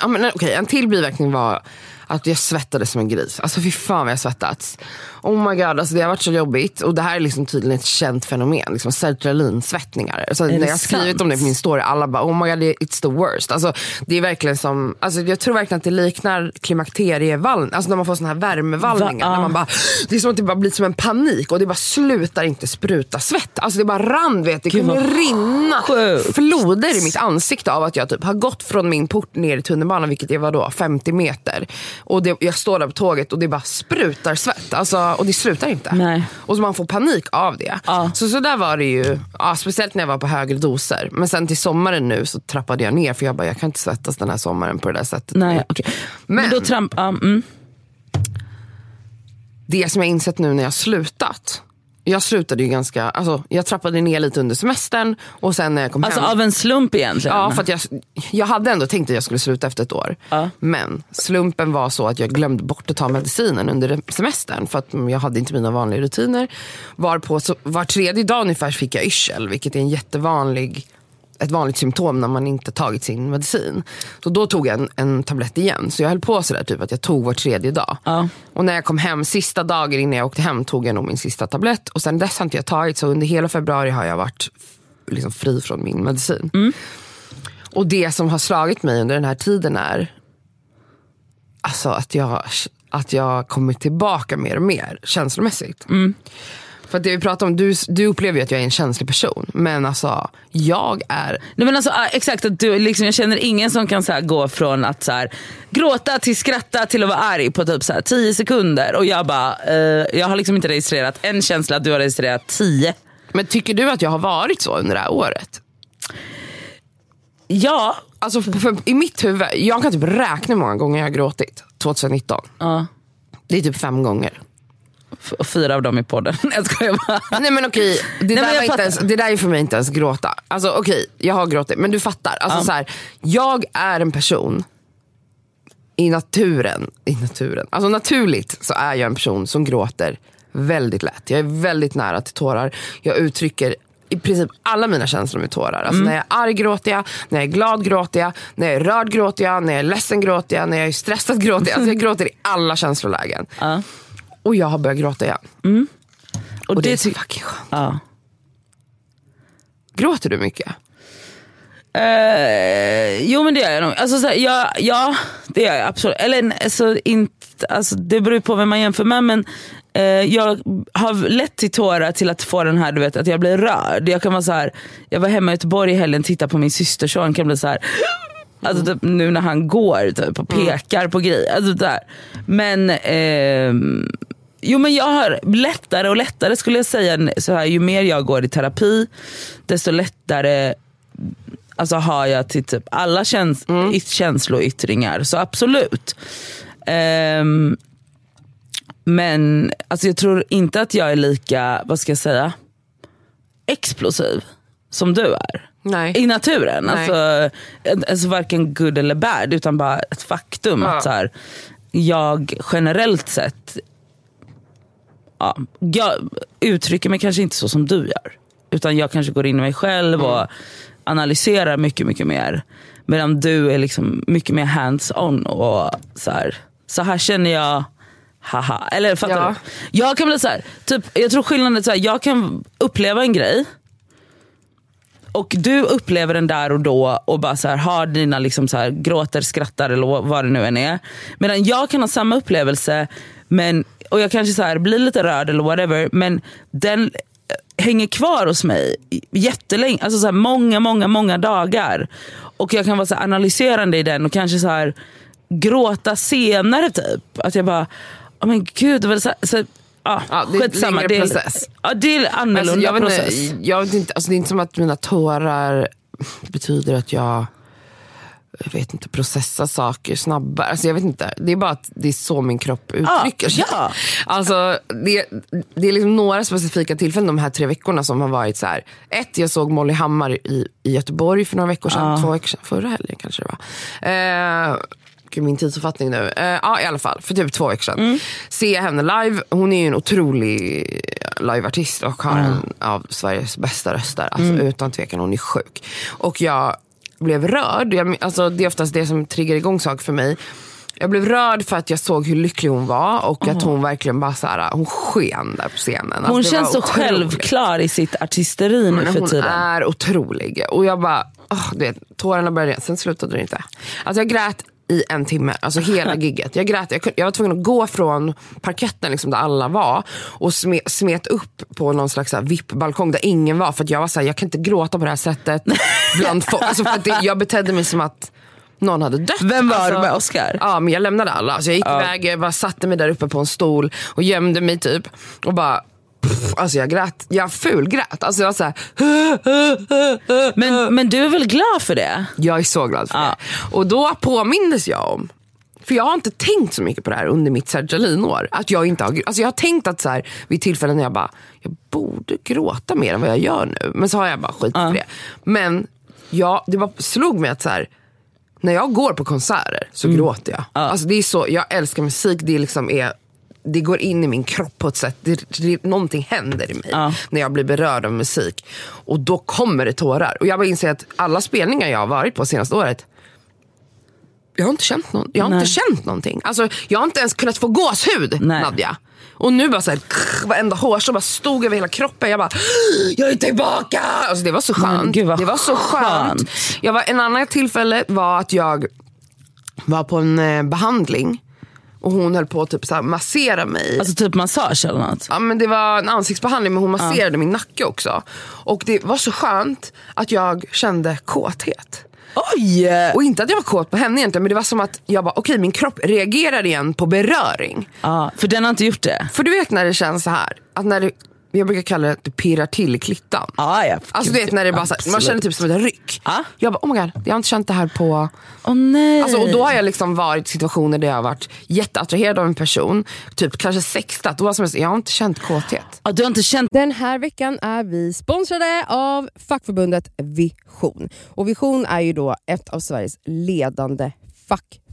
ja, men, okej, en till biverkning var att jag svettades som en gris. Alltså fy fan vad jag svettats. Oh my god, alltså det har varit så jobbigt. Och det här är liksom tydligen ett känt fenomen. Liksom sertralinsvettningar. Alltså när jag har skrivit om det på min story, alla bara oh my god it's the worst. Alltså, det är verkligen som, alltså, jag tror verkligen att det liknar klimakterievallning. Alltså när man får såna här värmevallningar. Va? När man bara, det är som att det bara blir som en panik och det bara slutar inte spruta svett. Alltså det bara rann, vet, det vad rinna sjukt. floder i mitt ansikte av att jag typ har gått från min port ner i tunnelbanan, vilket är vadå, 50 meter. Och det, jag står där på tåget och det bara sprutar svett. Alltså, och det slutar inte. Nej. Och så man får panik av det. Ja. Så, så där var det ju, ja, speciellt när jag var på högre doser. Men sen till sommaren nu så trappade jag ner för jag bara, jag kan inte svettas den här sommaren på det där sättet. Nej, okej. Men, Men- då tramp... ja, mm. det som jag insett nu när jag slutat. Jag slutade ju ganska, alltså jag trappade ner lite under semestern och sen när jag kom Alltså hem. av en slump egentligen. Ja, för jag, jag hade ändå tänkt att jag skulle sluta efter ett år. Ja. Men slumpen var så att jag glömde bort att ta medicinen under semestern. För att jag hade inte mina vanliga rutiner. Varpå så, var tredje dag ungefär fick jag yrsel, vilket är en jättevanlig ett vanligt symptom när man inte tagit sin medicin. Så då tog jag en, en tablett igen. Så jag höll på sådär typ att jag tog var tredje dag. Ja. Och när jag kom hem, sista dagen innan jag åkte hem tog jag nog min sista tablett. Och sen dess har inte jag tagit, så under hela februari har jag varit liksom fri från min medicin. Och det som har slagit mig under den här tiden är alltså att jag, att jag kommer tillbaka mer och mer känslomässigt. För att det vi pratar om, du, du upplever ju att jag är en känslig person. Men alltså, jag är Nej, men alltså, ah, exakt, att du, liksom, jag känner ingen som kan så här, gå från att så här, gråta till skratta till att vara arg på typ så här, 10 sekunder. Och jag bara, eh, jag har liksom inte registrerat en känsla, du har registrerat 10. Men tycker du att jag har varit så under det här året? Ja, Alltså för, för, i mitt huvud, jag kan typ räkna hur många gånger jag har gråtit 2019. ja. Det är typ fem gånger. Och fyra av dem i podden. Jag skojar bara. Nej men okej, det, men där jag var inte ens, det där är för mig inte ens gråta. Alltså okej, jag har gråtit, men du fattar. Alltså, så här, jag är en person i naturen, i naturen, alltså naturligt så är jag en person som gråter väldigt lätt. Jag är väldigt nära till tårar. Jag uttrycker i princip alla mina känslor med tårar. Alltså när jag är arg gråter jag, när jag är glad gråter jag, när jag är rörd gråter jag, när jag är ledsen gråter jag, när jag är stressad gråter jag. Alltså jag gråter i alla känslolägen. Ja. Och jag har börjat gråta igen. Och, Och det, det är så fucking skönt. ja. Gråter du mycket? Eh, jo men det gör jag nog. Alltså, så här, ja, ja, det gör jag absolut. Eller alltså, inte, alltså, det beror på vem man jämför med. Men eh, jag har lätt till tårar till att få den här, du vet, att jag blir rörd. Jag kan vara så här, jag var hemma i Göteborg i helgen och tittade på min systerson kan bli så här. Alltså typ, nu när han går typ, och pekar på grejer. Alltså, där. Men ehm, Jo men jag har lättare och lättare skulle jag säga, så här, ju mer jag går i terapi desto lättare alltså, har jag till typ alla käns- yt- känsloyttringar. Så absolut. Ehm, men alltså, jag tror inte att jag är lika, vad ska jag säga, explosiv som du är. Nej. I naturen. Nej. Alltså, alltså varken good eller bad utan bara ett faktum. Ja. Att så här, jag generellt sett ja, jag uttrycker mig kanske inte så som du gör. Utan jag kanske går in i mig själv och analyserar mycket, mycket mer. Medan du är liksom mycket mer hands-on och så här, så här känner jag, haha. Eller fattar Ja. du? Jag kan bli så här, typ, jag tror skillnaden är så här, jag kan uppleva en grej och du upplever den där och då och bara så här, har dina liksom så här, gråter, skrattar eller vad det nu än är. Medan jag kan ha samma upplevelse men, och jag kanske så här, blir lite rörd eller whatever men den eh, hänger kvar hos mig jättelänge, alltså så här, många, många, många dagar. Och jag kan vara så här, analyserande i den och kanske så här, gråta senare typ. Att jag bara, oh men gud, det var så, här- så, ja, Ja, det är en skitsamma. längre det är, process. Ja, det är annorlunda Alltså, jag vet process. jag vet inte, alltså, det är inte som att mina tårar betyder att jag jag vet inte, processar saker snabbare. Alltså, jag vet inte. Det är bara att det är så min kropp uttrycker sig. ja. Alltså, det, det är liksom några specifika tillfällen de här tre veckorna som har varit så här. Ett, jag såg Molly Hammar i, i Göteborg för några veckor sedan. Två veckor sedan. Förra helgen kanske det var. Eh, Gud, min tidsuppfattning nu. Eh, ja, i alla fall. För typ två veckor sedan. Ser jag henne live. Hon är ju en otrolig liveartist och har en av Sveriges bästa röster. Alltså, Utan tvekan, hon är sjuk. Och jag blev rörd. Jag, alltså, det är oftast det som triggar igång saker för mig. Jag blev rörd för att jag såg hur lycklig hon var och att hon verkligen bara så här, hon sken där på scenen. Alltså, Hon det känns så otroligt. självklart i sitt artisteri nu för hon tiden. är otrolig. Och jag bara, oh, du vet, tårarna började, sen slutade det inte. Alltså jag grät i en timme, alltså hela gigget. Jag grät, jag, jag var tvungen att gå från parketten liksom, där alla var och sme, smet upp på någon slags VIP-balkong där ingen var. För att jag var såhär, jag kan inte gråta på det här sättet bland folk. Alltså för att det, jag betedde mig som att någon hade dött. Vem var alltså, det med Oscar? Ja men jag lämnade alla. Alltså jag gick iväg, jag bara satte mig där uppe på en stol och gömde mig typ. Och bara, alltså jag grät, jag fulgrät. Alltså jag var såhär, Men, men du är väl glad för det? jag är så glad för Ja. det. Och då påmindes jag om, för jag har inte tänkt så mycket på det här under mitt Sergelin-år. Att jag, inte har, alltså jag har tänkt att så här, vid tillfällen när jag bara, jag borde gråta mer än vad jag gör nu. Men så har jag bara skit för det. Men jag, det bara slog mig att så här, när jag går på konserter så gråter jag. Alltså det är så, jag älskar musik, det, liksom är, det går in i min kropp på ett sätt. Det, det, någonting händer i mig Ja. när jag blir berörd av musik. Och då kommer det tårar. Och jag bara inser att alla spelningar jag har varit på senaste året jag har inte känt, någon, jag har inte känt någonting. Alltså, jag har inte ens kunnat få gåshud Nej. Nadja. Och nu bara såhär, varenda hårstrå bara stod över hela kroppen. Jag bara, jag är tillbaka! Alltså, det var så skönt. det var så skönt. skönt. Jag var, en annan tillfälle var att jag var på en eh, behandling och hon höll på att typ så här massera mig. Alltså typ massage eller något? Ja, men det var en ansiktsbehandling men hon masserade min nacke också. Och det var så skönt att jag kände kåthet. Oj! Och inte att jag var kåt på henne egentligen men det var som att jag bara okej min kropp reagerar igen på beröring. Ja, för den har inte gjort det. För du vet när det känns så här att när det, jag brukar kalla det att det pirrar till i klittan. Ja, ja. Alltså du vet när det bara så här, man känner typ som ett ryck. Ja. Jag bara oh my god, jag har inte känt det här på Åh nej. Alltså, och då har jag liksom varit i situationer där jag har varit jätteattraherad av en person, typ kanske sextat. Då som att jag har inte känt kåthet. ja, du har inte känt... Den här veckan är vi sponsrade av fackförbundet Vision. Och Vision är ju då ett av Sveriges ledande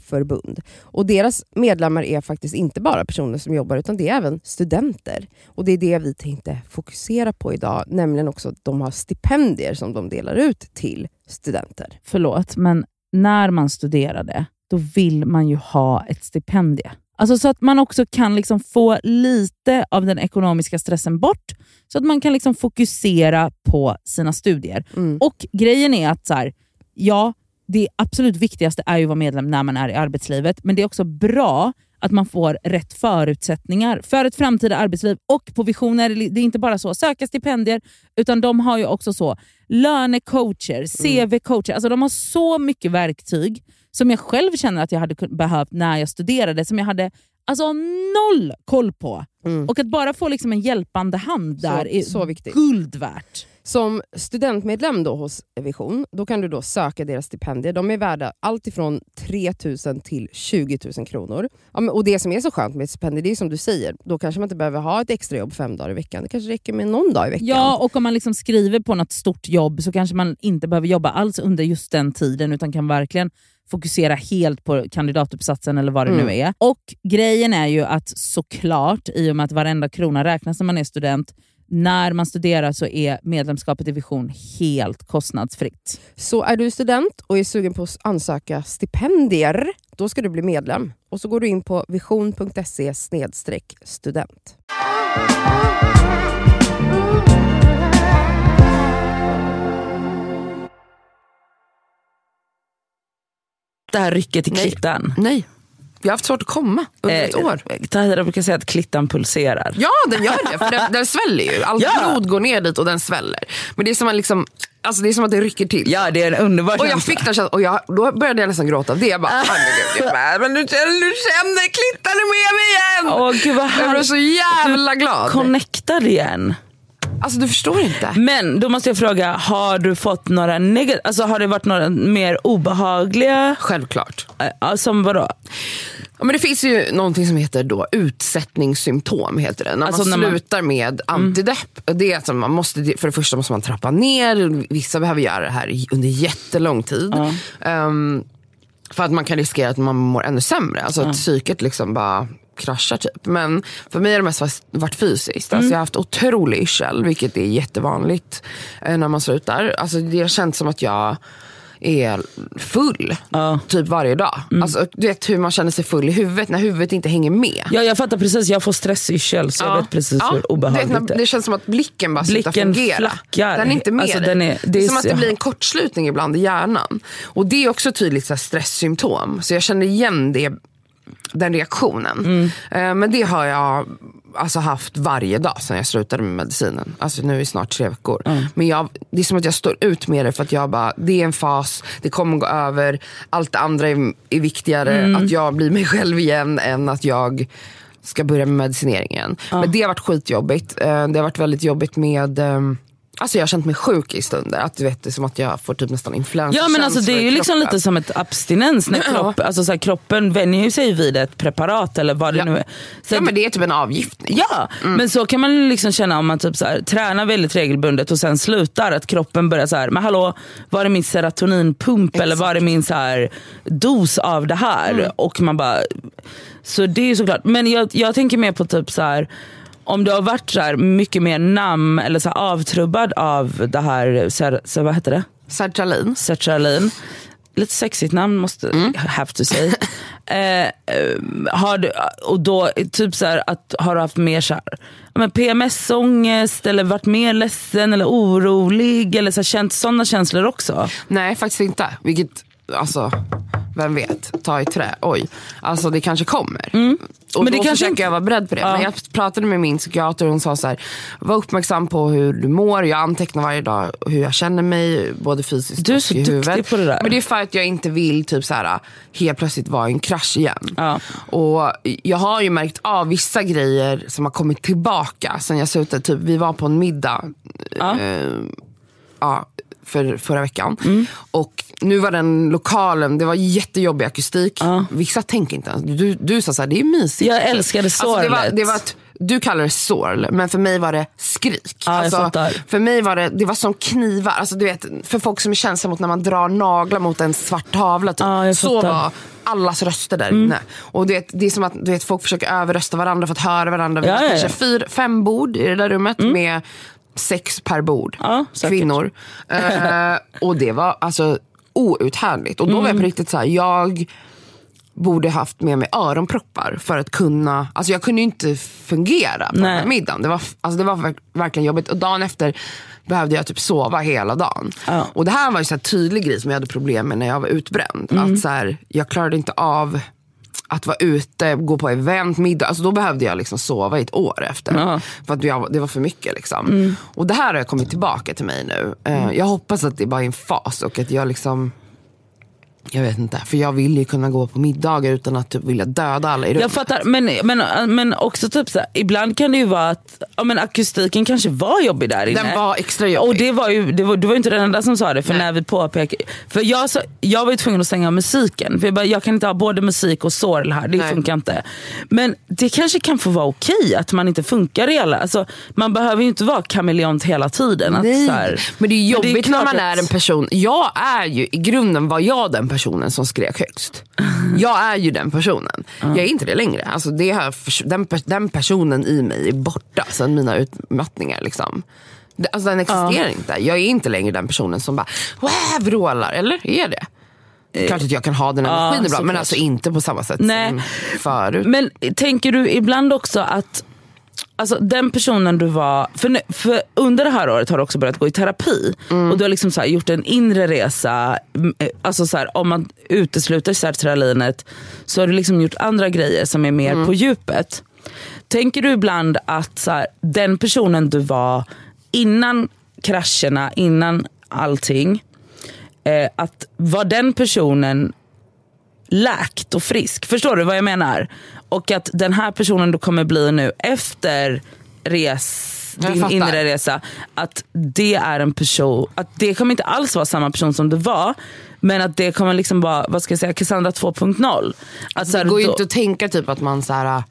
fackförbund. Och deras medlemmar är faktiskt inte bara personer som jobbar utan det är även studenter. Och det är det vi tänkte fokusera på idag, nämligen också att de har stipendier som de delar ut till studenter. förlåt, men när man studerade, då vill man ju ha ett stipendie. Alltså så att man också kan liksom få lite av den ekonomiska stressen bort, så att man kan liksom fokusera på sina studier. Mm. Och grejen är att så här, ja, det absolut viktigaste är ju att vara medlem när man är i arbetslivet, men det är också bra att man får rätt förutsättningar för ett framtida arbetsliv. Och på Vision är det, är inte bara så söka stipendier, utan de har ju också så lönecoacher, CV-coacher. Alltså de har så mycket verktyg som jag själv känner att jag hade behövt när jag studerade, som jag hade alltså noll koll på. Mm. Och att bara få liksom en hjälpande hand Så- där är så viktigt. guld värt. Som studentmedlem då hos Vision, då kan du då söka deras stipendier. De är värda allt ifrån 3 000 till 20 000 kronor. Ja, men, och Det som är så skönt med ett stipendium, det är som du säger, då kanske man inte behöver ha ett extrajobb fem dagar i veckan. Det kanske räcker med någon dag i veckan. Ja, och om man liksom skriver på något stort jobb så kanske man inte behöver jobba alls under just den tiden utan kan verkligen fokusera helt på kandidatuppsatsen eller vad det Mm. nu är. Och grejen är ju att såklart, i och med att varenda krona räknas när man är student, när man studerar så är medlemskapet i Vision helt kostnadsfritt. Så är du student och är sugen på att ansöka stipendier, då ska du bli medlem. Och så går du in på vision.se student. Det här rycket i Nej. klittan. Nej, jag har haft svårt att komma under ett år. Eh, Tahira brukar säga att klittan pulserar. Ja den gör det, för den, den sväller ju. Allt Ja. blod går ner dit och den sväller. Men det är som att, liksom, alltså det, är som att det rycker till. Ja, det är en underbar Och jag fick den känslan och jag, då började jag nästan gråta av det. Jag bara, herregud, jag bara, men nu känner, nu känner klittan är med mig igen! Åh, gud vad jag blev så jävla glad. Connectar igen. Alltså du förstår inte. Men då måste jag fråga, har du fått några negativa, alltså har det varit några mer obehagliga, Självklart. äh, som vadå? Ja, men det finns ju någonting som heter då utsättningssymptom. Heter det. När Alltså man när man- slutar med antidepp. Det är att man måste, för det första måste man trappa ner. Vissa behöver göra det här under jättelång tid. Ehm, för att man kan riskera att man mår ännu sämre. Alltså att psyket liksom bara kraschar typ. Men för mig har det mest varit- fysiskt. Alltså jag har haft otrolig yrsel, vilket är jättevanligt eh, när man slutar. Alltså det har känts som att jag är full Ja. typ varje dag. Alltså, du vet hur man känner sig full i huvudet när huvudet inte hänger med. Ja, jag fattar precis, jag får stressyrsel så jag vet precis hur Du vet, obehagligt det är. det känns som att blicken bara slutar fungera. flackar. Den är inte med Alltså, den är- det, det är som att det blir en kortslutning ibland i hjärnan. Och det är också tydligt så här, stresssymptom. Så jag känner igen det, den reaktionen. Mm. Eh, men det har jag alltså, haft varje dag sedan jag slutade med medicinen. Alltså nu är det snart tre veckor. Mm. Men jag, det är som att jag står ut med det för att jag bara, det är en fas, det kommer gå över. Allt det andra är, är viktigare. Mm. Att jag blir mig själv igen än att jag ska börja med medicineringen. Men det har varit skitjobbigt. Eh, Det har varit väldigt jobbigt med ehm, Alltså jag har känt mig sjuk i stunder. Att du vet, det är som att jag får typ nästan influensa Ja men alltså det är ju liksom lite som ett abstinens när Ja. kropp, alltså så här, kroppen vänjer sig vid ett preparat eller vad det Ja. nu är. Så Ja men det är typ en avgiftning. Ja, men så kan man liksom känna om man typ så här, tränar väldigt regelbundet och sen slutar. Att kroppen börjar så här, men hallå, var är min serotoninpump eller var är min så här, dos av det här? Och man bara, så det är ju såklart. Men jag, jag tänker mer på typ så här om du har varit så här mycket mer nam eller så avtrubbad av det här, ser, så vad heter det? Sertralin. sertralin. Lite sexigt namn måste have to say. eh, eh, har du, och då typ så här, att har du haft mer så här, men PMS-ångest eller varit mer ledsen eller orolig eller så här, känt sådana känslor också? Nej faktiskt inte. Vilket, alltså, vem vet? Ta i trä. Oj. Alltså det kanske kommer. Och Mm. Men det då kanske försöker inte- jag vara beredd på det. Ja. Men jag pratade med min psykiater och hon sa så här, var uppmärksam på hur du mår. Jag antecknar varje dag hur jag känner mig, både fysiskt Du är och så i duktig huvudet. på det där. Men det är för att jag inte vill typ så här, helt plötsligt vara i en krasch igen. Ja. Och jag har ju märkt av vissa grejer som har kommit tillbaka sen jag slutade. Typ, vi var på en middag Ja. eh, ja, för förra veckan. Mm. Och nu var den lokalen, det var jättejobbig akustik. Ja. Vissa tänker inte ens. Du, du sa såhär, det är mysigt. Jag älskade Alltså, det var, sorlet. det var ett, du kallar det sorl, men för mig var det skrik. Ja, alltså, för mig var det, det var som knivar. Alltså, du vet, för folk som är känsliga mot när man drar naglar mot en svart tavla. Typ. Ja, Så. Mm. var allas röster där inne. Och det, det är som att du vet, folk försöker överrösta varandra för att höra varandra. Vi Ja, kanske fyr, fem bord i det där rummet med sex per bord. Ja, kvinnor. Eh, och det var alltså outhärdligt. Och då Mm. var jag på riktigt så här, jag borde haft med mig öronproppar för att kunna, alltså jag kunde ju inte fungera på den Nej. här middagen. Det var, alltså det var verk- verkligen jobbigt. Och dagen efter behövde jag typ sova hela dagen. Ja. Och det här var ju så här tydlig grej som jag hade problem med när jag var utbränd. Mm. Att så här, jag klarade inte av att vara ute, gå på event, middag. Alltså då behövde jag liksom sova i ett år efter. Ja. För att jag, det var för mycket. Liksom. Och det här har kommit tillbaka till mig nu. Eh, Jag hoppas att det bara är en fas och att jag liksom jag vet inte, för jag vill ju kunna gå på middagar utan att typ vilja döda alla i rummet. Jag fattar, men, men, men också typ så här, ibland kan det ju vara att ja, men akustiken kanske var jobbig där inne. Den var extra jobbig. Och det var ju, det var, du var ju inte den enda som sa det. För Nej. när vi påpekade, för jag, sa- jag var ju tvungen att stänga musiken. För jag, bara, jag kan inte ha både musik och sorl här, det Nej. funkar inte. Men det kanske kan få vara okej att man inte funkar i alla. Alltså, man behöver ju inte vara kameleont hela tiden. Att, Nej, så här, men det är jobbigt när klart man att- är en person. Jag är ju, i grunden var jag den personen som skrek högst. Jag är ju den personen. Jag är inte det längre. Alltså det förs- den, den personen i mig är borta sen mina utmattningar. Liksom. Alltså den existerar inte. Jag är inte längre den personen som bara "Wah!" vrålar. Eller är det? Klart att jag kan ha den Ja, energin ibland men alltså inte på samma sätt Nej. som förut. Men tänker du ibland också att Alltså den personen du var, för, nu, för under det här året har du också börjat gå i terapi. Och du har liksom så gjort en inre resa. mm, eh, Alltså så här, om man utesluter sertralinet så har du liksom gjort andra grejer som är mer på djupet. Tänker du ibland att så här, den personen du var innan krascherna, innan allting. Eh, att var den personen läkt och frisk. Förstår du vad jag menar? Och att den här personen du kommer bli nu efter res, din inre resa, att det är en person, att det kommer inte alls vara samma person som du var. Men att det kommer liksom vara, vad ska jag säga, Cassandra 2.0. Att så här, det går ju inte att tänka typ att man så här.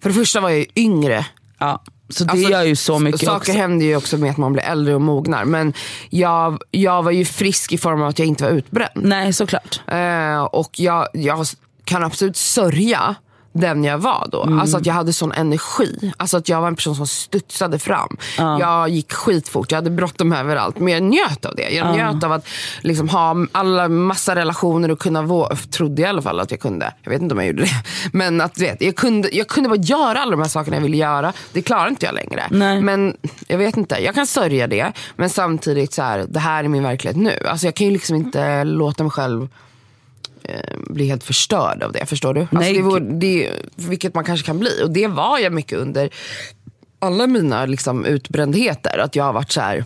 För det första var jag ju yngre. ja, så det Alltså, gör ju så mycket Saker också. händer ju också med att man blir äldre och mognar. Men jag, jag var ju frisk i form av att jag inte var utbränd. Nej såklart. Eh, och jag, jag kan absolut sörja den jag var då. Alltså att jag hade sån energi. Alltså att jag var en person som studsade fram. Jag gick skitfort, jag hade bråttom överallt. Men jag njöt av det. Jag njöt av att liksom ha alla massa relationer och kunna våga, trodde jag i alla fall att jag kunde. Jag vet inte om jag gjorde det. Men att vet, jag kunde, jag kunde bara göra alla de här sakerna jag ville göra. Det klarar inte jag längre. Nej. Men jag vet inte, jag kan sörja det. Men samtidigt så här, det här är min verklighet nu. Alltså jag kan ju liksom inte låta mig själv bli helt förstörd av det. Förstår du? Alltså Nej, det, vore, det, vilket man kanske kan bli. Och det var jag mycket under alla mina liksom, utbrändheter. Att jag har varit så här.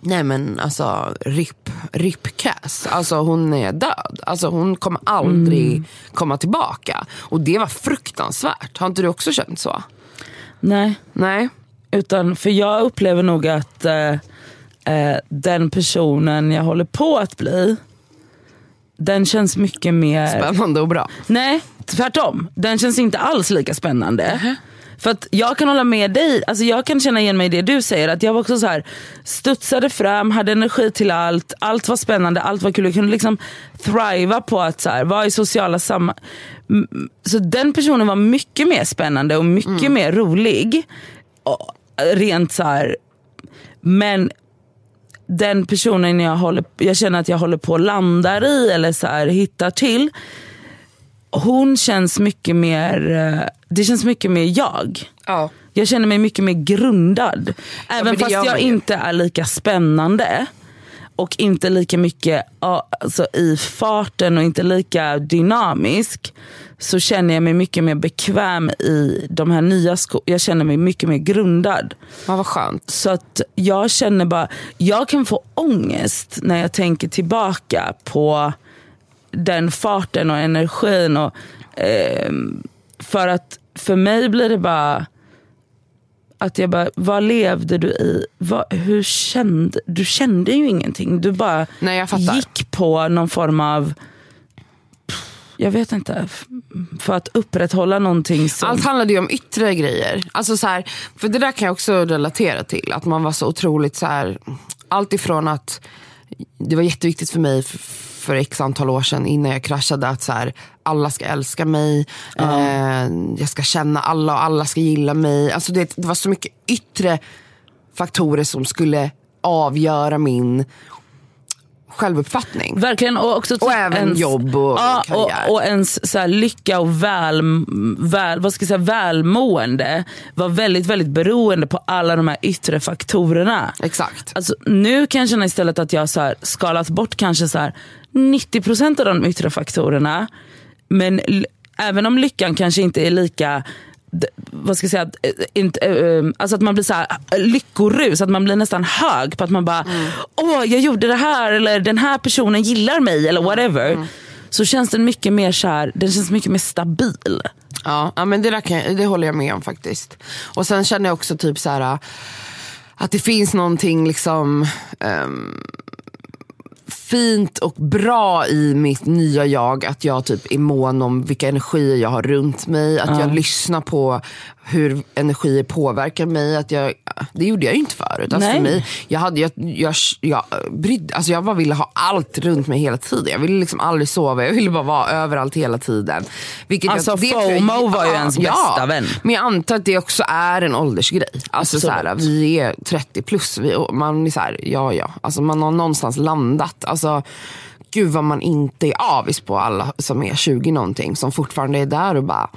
Nej men alltså RIP, RIP Cass. Alltså hon är död. Alltså hon kommer aldrig komma tillbaka. Och det var fruktansvärt. Har inte du också känt så? Nej. Nej. Utan, för jag upplever nog att eh, eh, den personen jag håller på att bli, den känns mycket mer... Spännande och bra. Nej, tvärtom. Den känns inte alls lika spännande. För att jag kan hålla med dig, alltså jag kan känna igen mig i det du säger. Att jag var också så här, studsade fram, hade energi till allt, allt var spännande, allt var kul. Jag kunde liksom thriva på att så här, vara i sociala sammanhang. Så den personen var mycket mer spännande och mycket mer rolig. Och, rent så här, men den personen jag, håller, jag känner att jag håller på och landar i eller så här, hittar till. Hon känns mycket mer, eh, det känns mycket mer jag. Ja. Jag känner mig mycket mer grundad. Även det fast jag ju. inte är lika spännande. Och inte lika mycket ja, alltså, i farten och inte lika dynamisk. Så känner jag mig mycket mer bekväm i de här nya skorna. Jag känner mig mycket mer grundad. Ja, vad skönt. Så att jag känner bara, jag kan få ångest när jag tänker tillbaka på den farten och energin. Och, ehm, för att för mig blir det bara att jag bara, vad levde du i? Vad, hur kände, du kände ju ingenting. Du bara Nej, gick på någon form av, jag vet inte, för att upprätthålla någonting som... Allt handlade ju om yttre grejer. Alltså så här, för det där kan jag också relatera till. Att man var så otroligt så här, allt ifrån att det var jätteviktigt för mig f- för x antal år sedan innan jag kraschade att så här, alla ska älska mig, eh, jag ska känna alla och alla ska gilla mig. Alltså det, det var så mycket yttre faktorer som skulle avgöra min självuppfattning. Verkligen. Och, också typ Och även jobb och ja, karriär. och, och ens så lycka och väl, väl, vad ska jag säga, välmående var väldigt, väldigt beroende på alla de här yttre faktorerna. Exakt. Alltså, nu kan jag känna istället att jag så här, skalat bort kanske så här, 90% av de yttre faktorerna. Men även om lyckan kanske inte är lika vad ska jag säga, eh, inte, eh, alltså att man blir så här, eh, lyckorus, att man blir nästan hög på att man bara, åh jag gjorde det här eller den här personen gillar mig eller whatever. Så känns den mycket mer så här, den känns mycket mer stabil. Ja, ja men det, där kan, det håller jag med om faktiskt. Och sen känner jag också typ så här att det finns någonting liksom ehm, fint och bra i mitt nya jag. Att jag typ är mån om vilka energier jag har runt mig. Att jag lyssnar på hur energier påverkar mig. Att jag, det gjorde jag ju inte förut. Alltså Nej. för mig, jag, hade, jag, jag, jag, brydde, alltså jag bara ville ha allt runt mig hela tiden. Jag ville liksom aldrig sova, jag ville bara vara överallt hela tiden. Vilket Alltså, jag, det tror jag- FOMO var ju ens bästa vän. Men jag antar att det också är en åldersgrej. Alltså så här, vi är 30 plus, vi, man är så här, ja ja. Alltså man har någonstans landat. Alltså, gud vad man inte är avis på alla som är 20 någonting. Som fortfarande är där och bara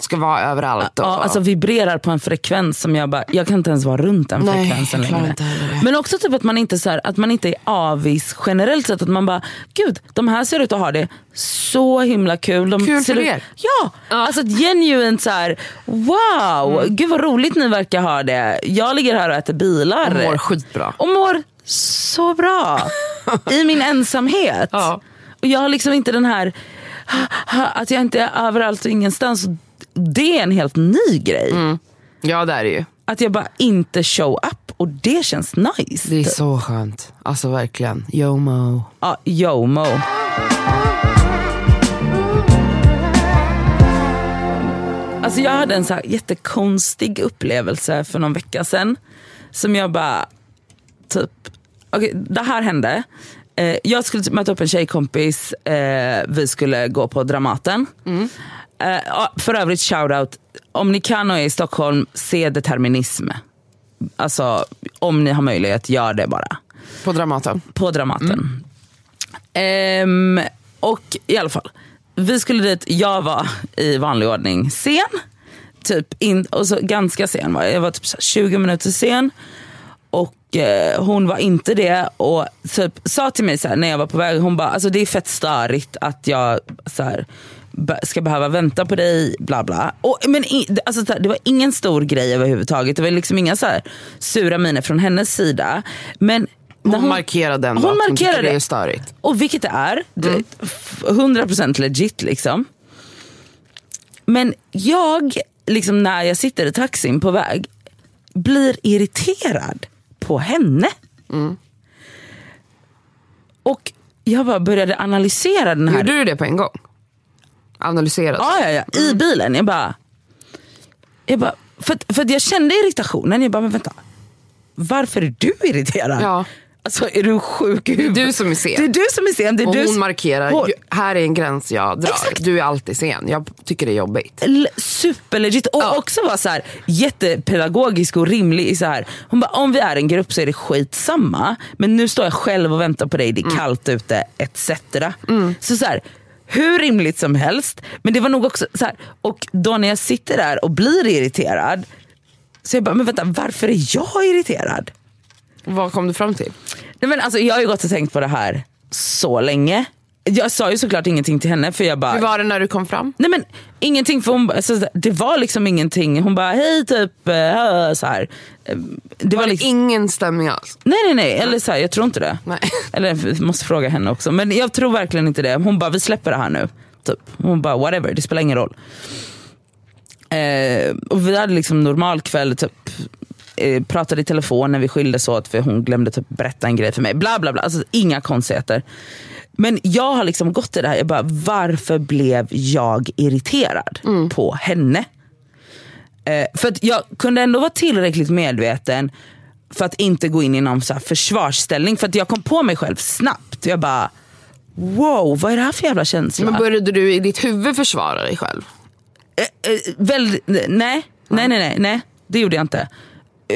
ska vara överallt. Och, Ja, alltså vibrerar på en frekvens som jag bara, jag kan inte ens vara runt den Nej, frekvensen längre. Men också typ att man inte så här, att man inte är avis generellt sett. Att man bara, gud de här ser ut att ha det så himla kul. De Kul ser för ut, er. Ja, alltså ett genuint så här, wow, Mm. gud vad roligt ni verkar ha det. Jag ligger här och äter bilar. Och mår skitbra. Och mår så bra. I min ensamhet. Ja. Och jag har liksom inte den här, att jag inte är överallt och ingenstans. Det är en helt ny grej. Mm. Ja det är det ju. Att jag bara inte show up och det känns nice. Det är så skönt. Alltså verkligen. Yomo. Ja, YOMO. Alltså jag hade en så jättekonstig upplevelse för någon vecka sedan. Som jag bara, typ, okej det här hände. Eh, jag skulle typ möta upp en tjejkompis, eh, vi skulle gå på Dramaten. Eh, ja, för övrigt shoutout, om ni kan och är i Stockholm, se determinism. Alltså om ni har möjlighet, gör det bara. På Dramaten. På Dramaten. Ehm, och i alla fall, vi skulle dit, jag var i vanlig ordning sen. Typ in, och så ganska sen var jag, jag var typ så här 20 minuter sen. Och eh, hon var inte det och typ sa till mig så här, när jag var på väg, hon bara alltså det är fett störigt att jag så här, ska behöva vänta på dig, bla bla. Och, men i, alltså, det var ingen stor grej överhuvudtaget, det var liksom inga så här, sura miner från hennes sida. Men när Hon, markerade ändå hon att hon tycker markerade. det är störigt. och vilket det är, det- f- 100% legit liksom. Men jag, liksom när jag sitter i taxin på väg, blir irriterad på henne. Och jag bara började analysera den här. Gjorde du det på en gång? Analyserade? Ja, ja, ja. I bilen. Jag bara... Jag bara för, för jag kände irritationen. Jag bara, men vänta. Varför är du irriterad? Ja. Alltså är du sjuk i huvudet? Det är du som är sen. Det är du som är sen. Det är Och du hon som- markerar, Hon- "Ju- här är en gräns jag drar. Exakt. Du är alltid sen. Jag tycker det är jobbigt. L- superlegit. Och Ja. också var så här, jättepedagogisk och rimlig. Så här. Hon bara, om vi är en grupp så är det skitsamma. Men nu står jag själv och väntar på dig, det är Mm. kallt ute, etc. Så så här, hur rimligt som helst. Men det var nog också så här, och då när jag sitter där och blir irriterad. Så jag bara, men vänta varför är jag irriterad? Vad kom du fram till? Nej, men alltså, jag har ju gått och tänkt på det här så länge. Jag sa ju såklart ingenting till henne för jag bara... Hur var det när du kom fram? Nej men ingenting, för hon, alltså, det var liksom ingenting. Hon bara hej typ, äh, så här. Eh, Det var Var det liksom, ingen stämning alls? nej nej nej, eller så här, jag tror inte det. Nej. Eller måste fråga henne också. Men jag tror verkligen inte det. Hon bara vi släpper det här nu. Typ. Hon bara whatever, det spelar ingen roll. Eh, och vi hade liksom normal kväll, typ, eh, pratade i telefon när vi skildes åt för hon glömde typ berätta en grej för mig. Bla bla bla, alltså, inga konstigheter. Men jag har liksom gått i det här, jag bara varför blev jag irriterad på henne? Eh, för att jag kunde ändå vara tillräckligt medveten för att inte gå in i någon så här försvarsställning. För att jag kom på mig själv snabbt. Jag bara, wow vad är det här för jävla känsla? Men började du i ditt huvud försvara dig själv? eh, väl, nej, nej, nej, nej, nej, det gjorde jag inte.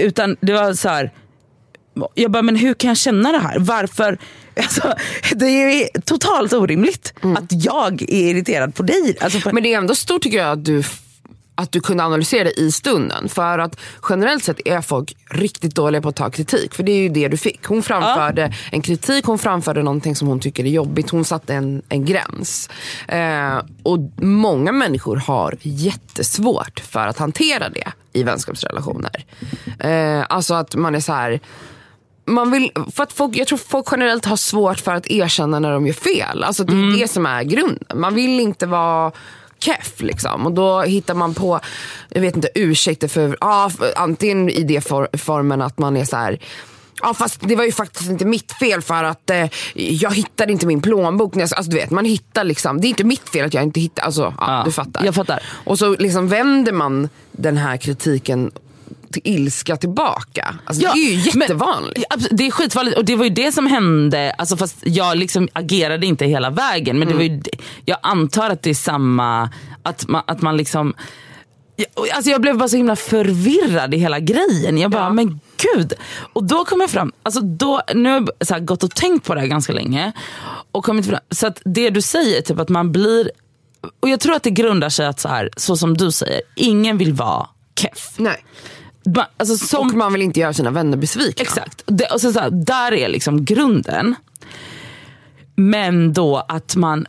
Utan det var så här. jag bara, men hur kan jag känna det här? Varför? Alltså, det är ju totalt orimligt att jag är irriterad på dig. Alltså, på, Men det är ändå stort tycker jag att du, att du kunde analysera det i stunden. För att generellt sett är folk riktigt dåliga på att ta kritik. För det är ju det du fick. Hon framförde en kritik, hon framförde någonting som hon tycker är jobbigt. Hon satte en, en gräns. Eh, och många människor har jättesvårt för att hantera det i vänskapsrelationer. Eh, alltså att man är så här man vill, för att folk, jag tror folk generellt har svårt för att erkänna när de gör fel. Alltså det är det som är grunden. Man vill inte vara keff liksom. Och då hittar man på, jag vet inte, ursäkter för, ja, antingen i det for, formen att man är så här. Ja fast det var ju faktiskt inte mitt fel för att eh, jag hittade inte min plånbok. när jag- Alltså, du vet, man hittar liksom, det är inte mitt fel att jag inte hittar, alltså, ja, Ja, du fattar. jag fattar. Och så liksom vänder man den här kritiken ilska tillbaka. Alltså, det är ju men- jättevanligt. Ja, absolut, det är skitvanligt och det var ju det som hände, alltså fast jag liksom agerade inte hela vägen. Men det var ju, jag antar att det är samma, att man, att man liksom jag, alltså jag blev bara så himla förvirrad i hela grejen. Jag bara, Ja. men gud. Och då kom jag fram, alltså då, nu har jag så gått och tänkt på det här ganska länge. Och kommit fram, så att det du säger, typ att man blir, och jag tror att det grundar sig att så här, så som du säger, ingen vill vara keff. Nej. Alltså som, Och man vill inte göra sina vänner besvikna. Exakt. Det, och så, så här, där är liksom grunden. Men då att man...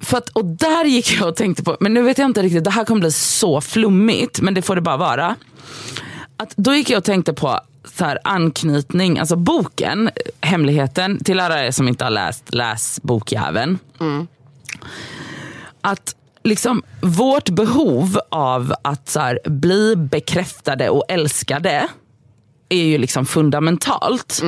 För att, och där gick jag och tänkte på, men nu vet jag inte riktigt, det här kommer bli så flummigt, men det får det bara vara. Att då gick jag och tänkte på så här, anknytning, alltså boken, Hemligheten, till alla er som inte har läst, läs bokjäveln. Att liksom vårt behov av att så här, bli bekräftade och älskade är ju liksom fundamentalt.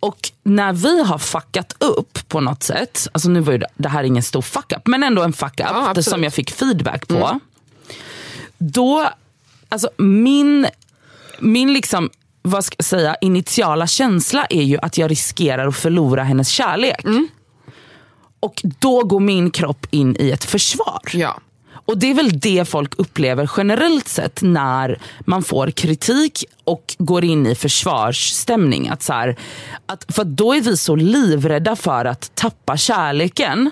Och när vi har fuckat upp på något sätt, alltså nu var ju det, här ingen stor fuck up, men ändå en fuck up Ja, eftersom jag fick feedback på. Då, alltså min, min liksom, vad ska jag säga, initiala känsla är ju att jag riskerar att förlora hennes kärlek. Och då går min kropp in i ett försvar. Ja. Och det är väl det folk upplever generellt sett när man får kritik och går in i försvarsstämning. Att så här, att, för då är vi så livrädda för att tappa kärleken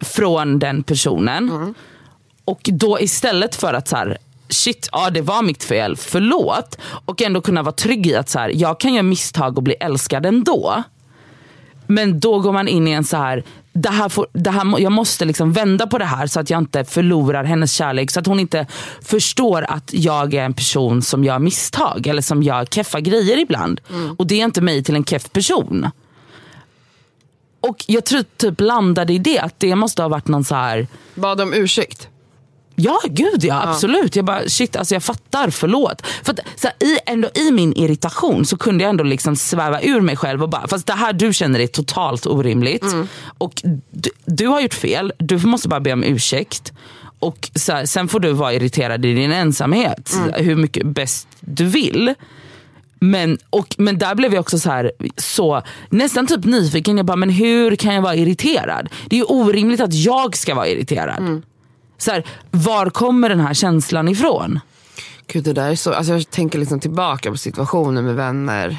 från den personen. Och då istället för att så här, shit, ja det var mitt fel, förlåt. Och ändå kunna vara trygg i att så här, jag kan göra misstag och bli älskad ändå. Men då går man in i en så här, det här, får, det här jag måste liksom vända på det här så att jag inte förlorar hennes kärlek. Så att hon inte förstår att jag är en person som gör misstag eller som gör keffa grejer ibland. Och det är inte mig till en keff person. Och jag tror typ landade i det, att det måste ha varit någon så här Bad om ursäkt. Ja, gud ja. Absolut. Jag bara, shit, alltså jag fattar, förlåt. För att, så här, i, ändå, I min irritation så kunde jag ändå liksom sväva ur mig själv och bara, fast det här du känner är totalt orimligt. Och du, du har gjort fel, du måste bara be om ursäkt. Och så här, Sen får du vara irriterad i din ensamhet, hur mycket bäst du vill. Men, och, men där blev jag också så här, så nästan typ nyfiken. Jag bara, men hur kan jag vara irriterad? Det är orimligt att jag ska vara irriterad. Så här, var kommer den här känslan ifrån? Gud, det där är så, alltså jag tänker liksom tillbaka på situationer med vänner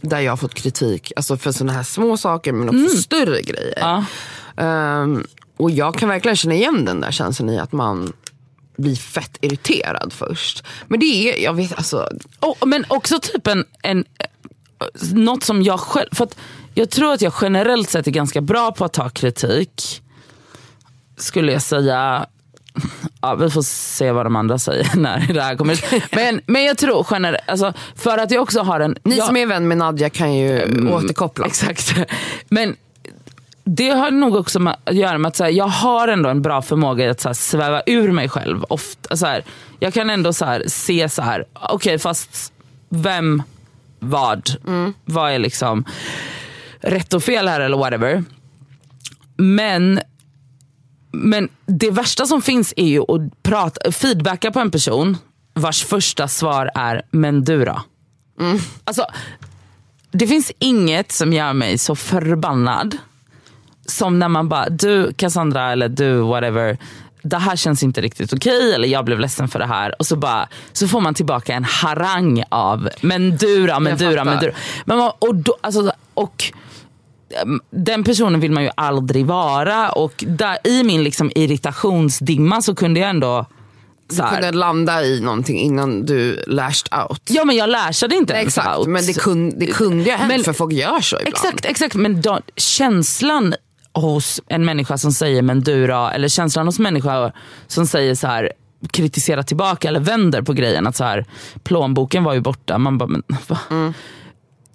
där jag har fått kritik alltså för sådana här små saker men också större grejer. Ja. Ehm, och jag kan verkligen känna igen den där känslan i att man blir fett irriterad först. Men det är, jag vet alltså, Och, men också typ en, en något som jag själv, för att jag tror att jag generellt sett är ganska bra på att ta kritik. Skulle jag säga. Ja, vi får se vad de andra säger när det här kommer ut. Men, men jag tror generellt, alltså, för att jag också har en... ni jag, som är vän med Nadja kan ju återkoppla. Exakt. Men det har nog också med, att göra med att så här, jag har ändå en bra förmåga att så här, sväva ur mig själv. Ofta, så här, jag kan ändå så här, se så här, okej fast vem, vad, vad är liksom rätt och fel här eller whatever. Men, men det värsta som finns är ju att prata, feedbacka på en person vars första svar är men du då? Alltså, det finns inget som gör mig så förbannad som när man bara, du Cassandra eller du whatever, det här känns inte riktigt okej eller jag blev ledsen för det här. Och så, bara, så får man tillbaka en harang av, men du då, men Jag du då, men du då. Men man, och, då, alltså, och den personen vill man ju aldrig vara och där, i min liksom irritationsdimma så kunde jag ändå så Du kunde landa i någonting innan du lashed out. Ja men jag lashade inte ens Exakt, out. men det kunde, det kunde ju ha hänt Men- för folk gör så ibland. Exakt, exakt. Men då, känslan hos en människa som säger men du då, eller känslan hos människa som säger så här kritisera tillbaka eller vänder på grejen. Att så här, plånboken var ju borta. Man bara, men, va? Mm.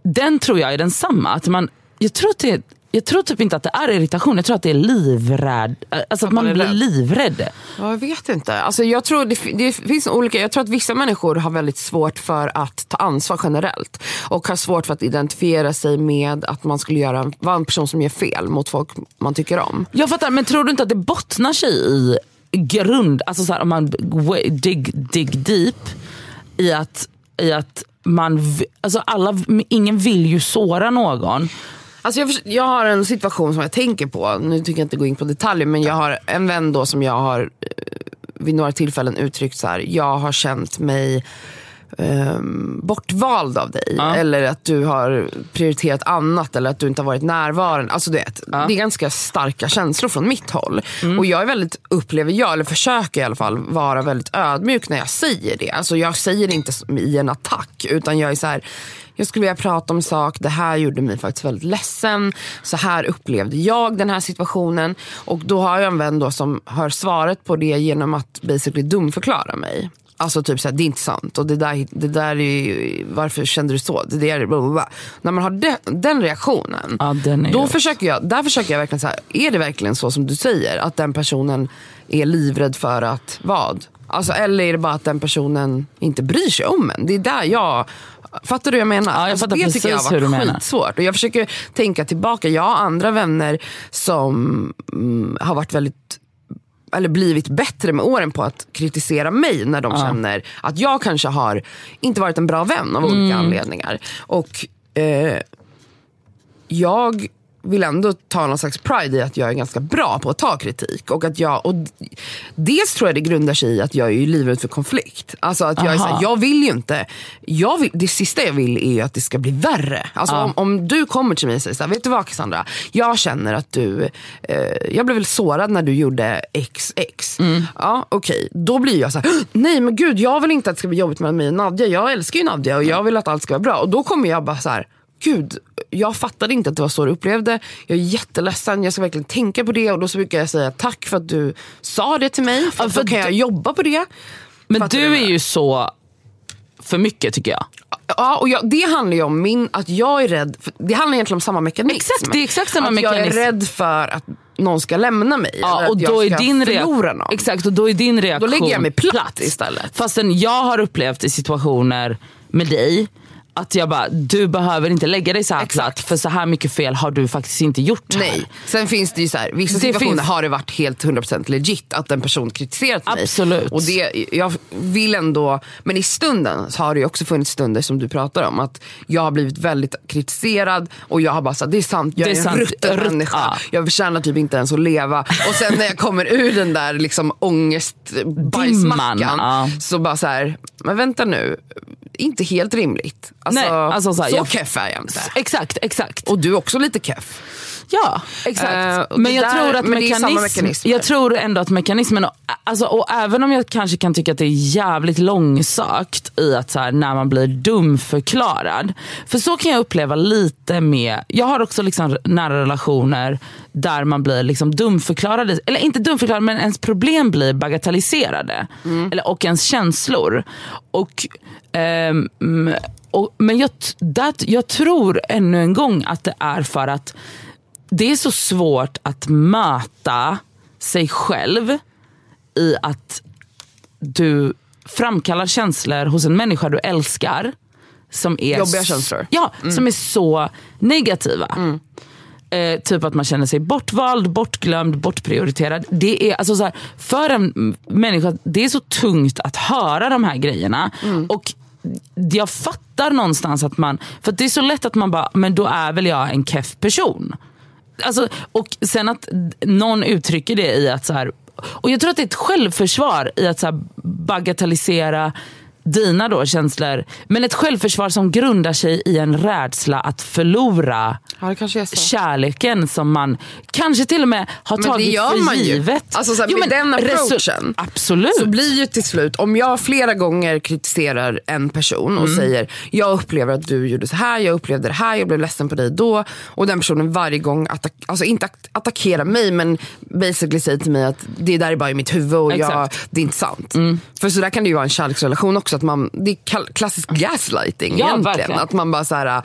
Den tror jag är densamma. Att man, jag, tror att det, jag tror typ inte att det är irritation, jag tror att det är livrädd. Alltså att man man blir rädd. livrädd. Ja, jag vet inte. Alltså, jag, tror det, det finns olika, jag tror att vissa människor har väldigt svårt för att ta ansvar generellt. Och har svårt för att identifiera sig med att man skulle göra, vara en person som gör fel mot folk man tycker om. Jag fattar, men tror du inte att det bottnar sig i grund, alltså så här, om man dig, dig deep, i att, i att man, alltså alla, ingen vill ju såra någon. Alltså jag, jag har en situation som jag tänker på, nu tycker jag inte gå in på detaljer, men jag har en vän då som jag har eh, vid några tillfällen uttryckt så här, jag har känt mig ehm, bortvald av dig. Eller att du har prioriterat annat eller att du inte har varit närvarande. Alltså du vet, Det är ganska starka känslor från mitt håll. Och jag är väldigt, upplever jag, eller försöker i alla fall, vara väldigt ödmjuk när jag säger det. Alltså jag säger det inte i en attack, utan jag är så här jag skulle vilja prata om sak, det här gjorde mig faktiskt väldigt ledsen. Så här upplevde jag den här situationen. Och då har jag en vän då som har svaret på det genom att basically dumförklara mig. Alltså typ såhär, det är inte sant. Och det där, det där är ju, varför kände du så? Det där är bla, bla, bla. När man har de, den reaktionen, Ja, den då försöker jag, där försöker jag verkligen säga, är det verkligen så som du säger? Att den personen är livrädd för att vad? Alltså, eller är det bara att den personen inte bryr sig om en? Det är där jag Fattar du vad jag menar? Ja, jag Alltså, det tycker jag har hur varit skitsvårt. Och jag försöker tänka tillbaka. Jag har andra vänner som mm, har varit väldigt eller blivit bättre med åren på att kritisera mig när de känner att jag kanske har inte varit en bra vän av olika Mm. anledningar. Och eh, jag vill ändå ta någon slags pride i att jag är ganska bra på att ta kritik. Och att jag, och dels tror jag det grundar sig i att jag är livrädd för konflikt. Alltså att jag, är så här, Aha. jag vill ju inte, jag vill, det sista jag vill är ju att det ska bli värre. Alltså Ja. om, om du kommer till mig och säger så här, vet du vad Cassandra? Jag känner att du, eh, jag blev väl sårad när du gjorde XX. Mm. Ja okej, då blir jag så här, nej men gud jag vill inte att det ska bli jobbigt mellan mig och Nadja. Jag älskar ju Nadja och jag vill att allt ska vara bra. Och då kommer jag bara så här, gud jag fattade inte att det var så du upplevde. Jag är jätteledsen, jag ska verkligen tänka på det. Och då så brukar jag säga tack för att du sa det till mig. För, Ja, att för då kan jag jobba på det. Men Fattar du är jag ju så för mycket tycker jag. Ja, och jag, det handlar ju om min, att jag är rädd, det handlar egentligen om samma mekanism. Exakt, det är exakt samma att mekanism. jag är rädd för att någon ska lämna mig. eller Ja, att och jag då är ska din förlora någon. Exakt, och då är din reaktion Då lägger jag mig platt istället. Fastän jag har upplevt i situationer med dig att jag bara, du behöver inte lägga dig så här platt för så här mycket fel har du faktiskt inte gjort här. Nej. Sen finns det ju så här, vissa situationer finns- har det varit helt 100% legit att en person kritiserat mig. Absolut. Och det, jag vill ändå, men i stunden så har det ju också funnits stunder som du pratar om. Att jag har blivit väldigt kritiserad och jag har bara sagt det är sant, jag Det är, är en rutten Rutt- människa. ja. Jag förtjänar typ inte ens att leva. Och sen när jag kommer ur den där liksom ångestbajsmackan ja. så bara så här, men vänta nu, inte helt rimligt. Alltså, Nej, alltså så här, så jag- keff är jag inte. Exakt, exakt. Och du är också lite keff. Ja, exakt. Och men jag där- tror att mekanism, mekanismer. jag tror ändå att mekanismen, och, alltså, och även om jag kanske kan tycka att det är jävligt långsökt i att så här, när man blir dumförklarad. För så kan jag uppleva lite med, jag har också liksom nära relationer där man blir liksom dumförklarad, eller inte dumförklarad men ens problem blir bagatelliserade. Eller, och ens känslor. Och, ehm, och, men jag, där, jag tror ännu en gång att det är för att det är så svårt att möta sig själv i att du framkallar känslor hos en människa du älskar. Som är Jobbiga känslor. Ja, som är så negativa. Eh, typ att man känner sig bortvald, bortglömd, bortprioriterad. Det är, alltså så här, för en människa, det är så tungt att höra de här grejerna. Och jag fattar någonstans att man, för det är så lätt att man bara, men då är väl jag en keff person. Alltså, och sen att någon uttrycker det i att så här, och jag tror att det är ett självförsvar i att så här bagatellisera dina då känslor. Men ett självförsvar som grundar sig i en rädsla att förlora Ja, kärleken som man kanske till och med har Men tagit för givet. Alltså så här, med den approachen Absolut. Så blir ju till slut, om jag flera gånger kritiserar en person och säger jag upplever att du gjorde så här, jag upplevde det här, jag blev ledsen på dig då. Och den personen varje gång, attack, alltså inte att- attackerar mig men basically säger till mig att det där är bara i mitt huvud och jag, det är inte sant. För så där kan det ju vara en kärleksrelation också, att man, det är klassisk gaslighting Ja, egentligen. verkligen. Att man bara så här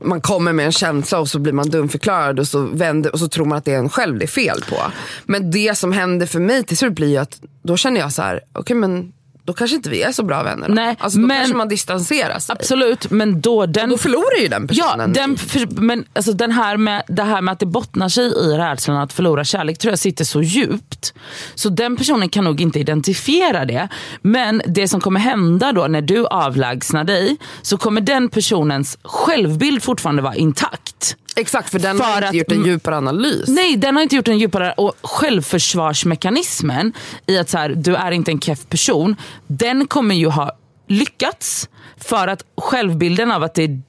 man kommer med en känsla och så blir man dumförklarad och så, vänder, och så tror man att det är en själv det är fel på. Men det som händer för mig till slut blir ju att då känner jag så här, okej men då kanske inte vi är så bra vänner. Då. Nej, alltså, då men- kanske man distanserar sig. Absolut, men då den... Då förlorar ju den Ja, personen. den, för, men alltså den här med, det här med att det bottnar sig i rädslan att förlora kärlek tror jag sitter så djupt. Så den personen kan nog inte identifiera det. Men det som kommer hända då när du avlägsnar dig så kommer den personens självbild fortfarande vara intakt. Exakt, för den För har inte att- gjort en djupare analys. Nej, den har inte gjort en djupare... Och självförsvarsmekanismen i att så här, du är inte en keff person, den kommer ju ha lyckats för att självbilden av att det är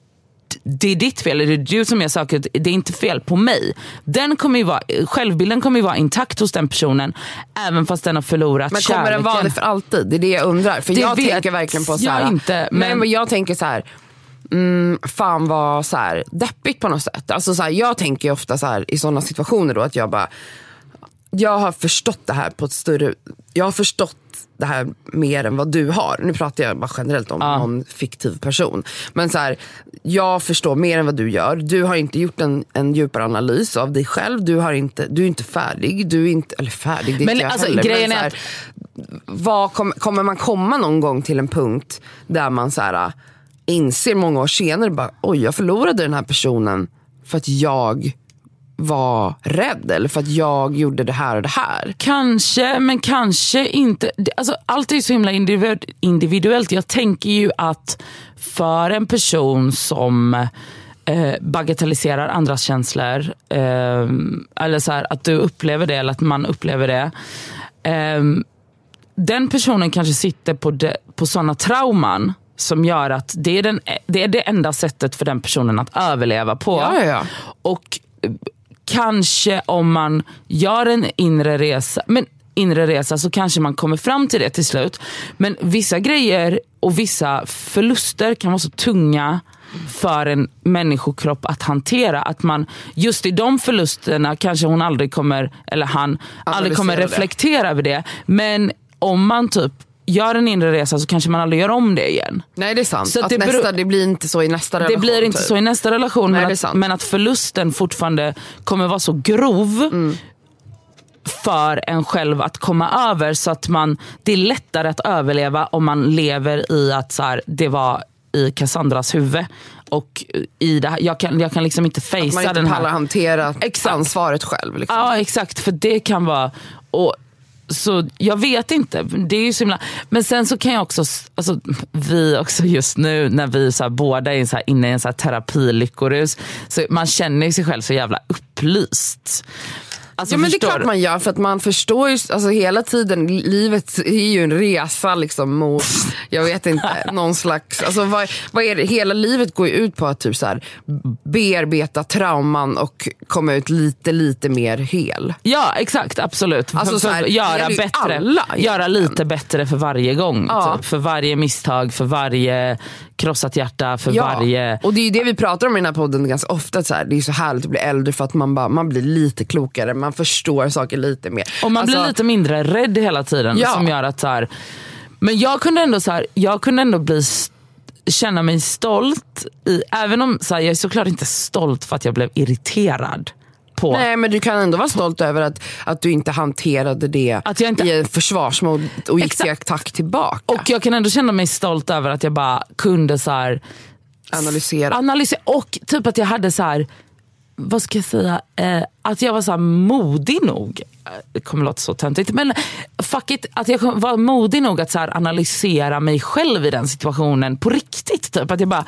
det är ditt fel, eller det är du som gör saker, det är inte fel på mig. Den kommer ju vara, självbilden kommer ju vara intakt hos den personen även fast den har förlorat Men kommer kärleken. den vara det för alltid? Det är det jag undrar. För Det jag tänker verkligen på så här, inte, men- men jag tänker så här. Mm, fan vad så här, deppigt på något sätt. Alltså, så här, jag tänker ju ofta så här, i sådana situationer då att jag bara, jag har förstått det här på ett större, jag har förstått det här mer än vad du har. Nu pratar jag bara generellt om någon fiktiv person. Men så här, jag förstår mer än vad du gör. Du har inte gjort en, en djupare analys av dig själv. Du, har inte, du är inte färdig. Du är inte, eller färdig, det är Men inte jag alltså, heller. grejen så är här, att- vad kom, kommer man komma någon gång till en punkt där man så här, inser många år senare, bara, oj jag förlorade den här personen för att jag var rädd eller för att jag gjorde det här och det här. Kanske, men kanske inte. Alltså, allt är så himla individuellt. Jag tänker ju att för en person som eh, bagatelliserar andras känslor. Eh, eller så här, att du upplever det eller att man upplever det. Eh, den personen kanske sitter på, de, på sådana trauman som gör att det är, den, det är det enda sättet för den personen att överleva på. Ja, ja. Och eh, kanske om man gör en inre resa, men inre resa så kanske man kommer fram till det till slut. Men vissa grejer och vissa förluster kan vara så tunga för en människokropp att hantera. Att man just i de förlusterna kanske hon aldrig kommer, eller han, aldrig kommer Analysera det. reflektera över det. Men om man typ gör en inre resa så kanske man aldrig gör om det igen. Nej det är sant. Så att att det nästa, det blir inte så i nästa relation. Det blir inte typ. så i nästa relation Nej, men, att, men att förlusten fortfarande kommer vara så grov Mm. för en själv att komma över så att man, det är lättare att överleva om man lever i att så här, det var i Cassandras huvud. Och i det här, jag, kan, jag kan liksom inte Att man fejsa inte den här. pallar hantera Exakt. ansvaret själv. Liksom. Ja exakt, för det kan vara... Och, så jag vet inte. Det är ju så himla... Men sen så kan jag också, alltså, vi också just nu när vi så här, båda är så här, inne i en så här, terapilyckorus, så man känner ju sig själv så jävla upplyst. Alltså, Ja men det är klart man gör för att man förstår ju alltså hela tiden, livet är ju en resa liksom mot, jag vet inte, någon slags, alltså vad, vad är det, hela livet går ju ut på att typ så här, bearbeta trauman och komma ut lite lite mer hel. Ja exakt, absolut. Alltså, för, här, göra, bättre, alla göra lite bättre för varje gång. Ja. Typ. För varje misstag, för varje krossat hjärta, för varje... och det är ju det vi pratar om i den här podden ganska ofta. Så här, det är så härligt att bli äldre för att man, bara, man blir lite klokare, man förstår saker lite mer. Och man Alltså, blir lite mindre rädd hela tiden. Ja. Som gör att så här, men jag kunde ändå, så här, jag kunde ändå bli, känna mig stolt. I, även om så här, jag är såklart inte stolt för att jag blev irriterad. På. Nej men du kan ändå vara stolt över att, att du inte hanterade det Att jag inte- i försvarsmod och gick till attack tillbaka. Och jag kan ändå känna mig stolt över att jag bara kunde så här, analysera. analysera. Och typ att jag hade så här, vad ska jag säga, eh, att jag var så modig nog. Eh, Det kommer låta så töntigt men fuck it, att jag var modig nog att så analysera mig själv i den situationen på riktigt. Typ. Att jag, bara,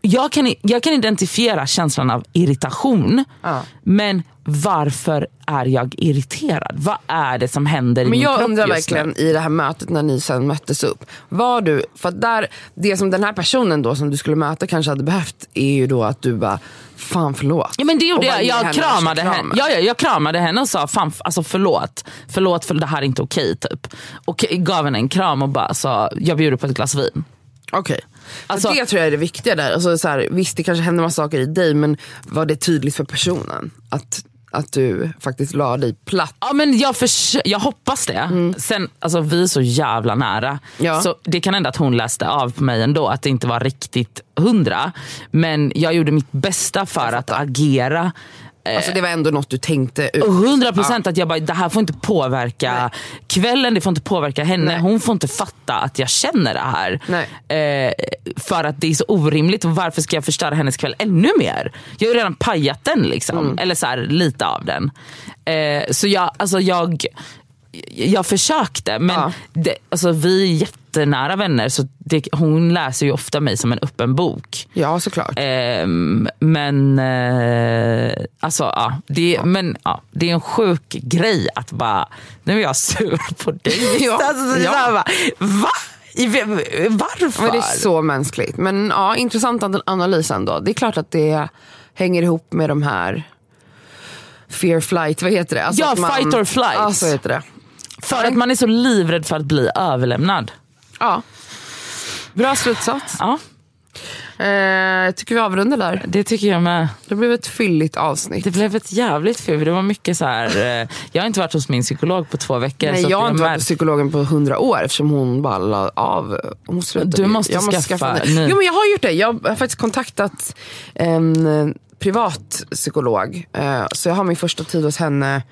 jag, kan, jag kan identifiera känslan av irritation Ja. men varför är jag irriterad? Vad är det som händer i Men min jag kropp undrar just nu? verkligen i det här mötet när ni sen möttes upp. Var du, för där, det som den här personen då som du skulle möta kanske hade behövt är ju då att du bara, fan förlåt. Ja men det gjorde jag. Jag henne kramade henne. Ja, ja, jag kramade henne och sa fan, alltså förlåt. Förlåt för det här är inte okej. typ. Och gav henne en kram och bara sa jag bjuder på ett glas vin. Okej. Alltså- Alltså, det tror jag är det viktiga där. Alltså, så här, visst det kanske hände massa saker i dig men var det tydligt för personen? Att, att du faktiskt la dig platt? Ja men jag, förs- jag hoppas det. Sen, alltså, vi är så jävla nära. Mm. Ja. Så det kan hända att hon läste av på mig ändå, att det inte var riktigt hundra. Men jag gjorde mitt bästa för att agera. Alltså, det var ändå något du tänkte ut. Och 100 procent att jag bara, det här får inte påverka kvällen, det får inte påverka henne. Nej. Hon får inte fatta att jag känner det här. Nej. Eh, för att det är så orimligt och varför ska jag förstöra hennes kväll ännu mer? Jag har ju redan pajat den liksom. Mm. Eller så här, lite av den. Eh, så jag, alltså jag, jag försökte men Ja. det, alltså vi är jättenära vänner så det, hon läser ju ofta mig som en öppen bok. Ja såklart. Ehm, men eh, alltså, ja, det, Men, ja, det är en sjuk grej att bara, nu är jag sur på dig. Ja, alltså, ja. bara, va? Varför? Men det är så mänskligt. Men ja, intressant an- analys ändå. Det är klart att det hänger ihop med de här fear flight, vad heter det? Alltså Ja, man- fight or flight. Ja, så heter det. För att man är så livrädd för att bli överlämnad. Ja. Bra slutsats. Ja, Eh, tycker vi avrundar där. det tycker jag med. Det blev ett fylligt avsnitt. Det blev ett jävligt ful. Det var mycket så här. Eh, jag har inte varit hos min psykolog på två veckor. Nej, jag har inte varit hos psykologen på hundra år eftersom hon bara la av. Hon slutade Du måste jag skaffa en- ny. Jo men jag har gjort det. Jag har faktiskt kontaktat en eh, privat psykolog. Eh, så jag har min första tid hos henne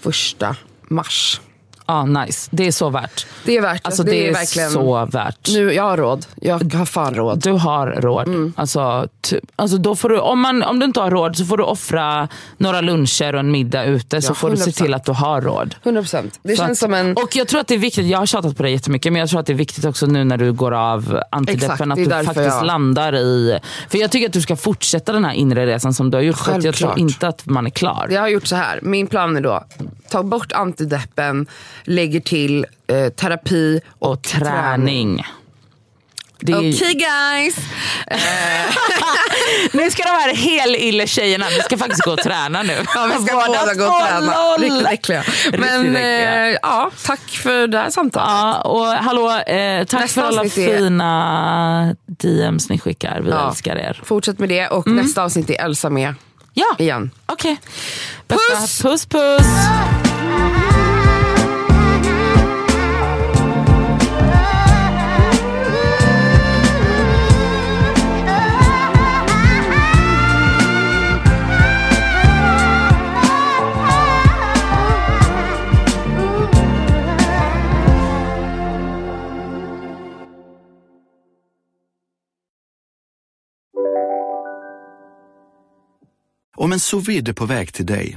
första mars. Ja, nice. Det är så värt. Det är värt. Alltså, det, det, är, är verkligen... så värt. Nu, jag har råd. Jag har fan råd. Du har råd. Mm. Alltså, alltså då får du, om, man, om du inte har råd så får du offra några luncher och en middag ute så Ja, får du se 100%. till att du har råd. 100%. Det Så känns att, som en... Och jag tror att det är viktigt, jag har tjatat på det jättemycket, men jag tror att det är viktigt också nu när du går av antideppen att du faktiskt jag- landar i... För jag tycker att du ska fortsätta den här inre resan som du har gjort. För att jag tror Självklart. inte att man är klar. Jag har gjort så här. Min plan är då, ta bort antideppen, lägger till eh, terapi och, och träning. Det är, Okej guys! Nu ska de här helylle-tjejerna, vi ska faktiskt gå och träna nu. Ja, vi ska Båda båda gå och träna. Riktigt äckliga. Riktigt Men äckliga. eh, ja, tack för det här samtalet. Ja, och hallå, eh, tack Nästa för alla är- fina DMs ni skickar. Vi Ja. älskar er. Fortsätt med det och nästa avsnitt är Elsa med Ja, igen. okej. Puss! Bästa- puss! Puss! Om en sous vide är på väg till dig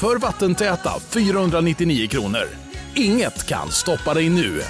för vattentäta 499 kronor. Inget kan stoppa dig nu.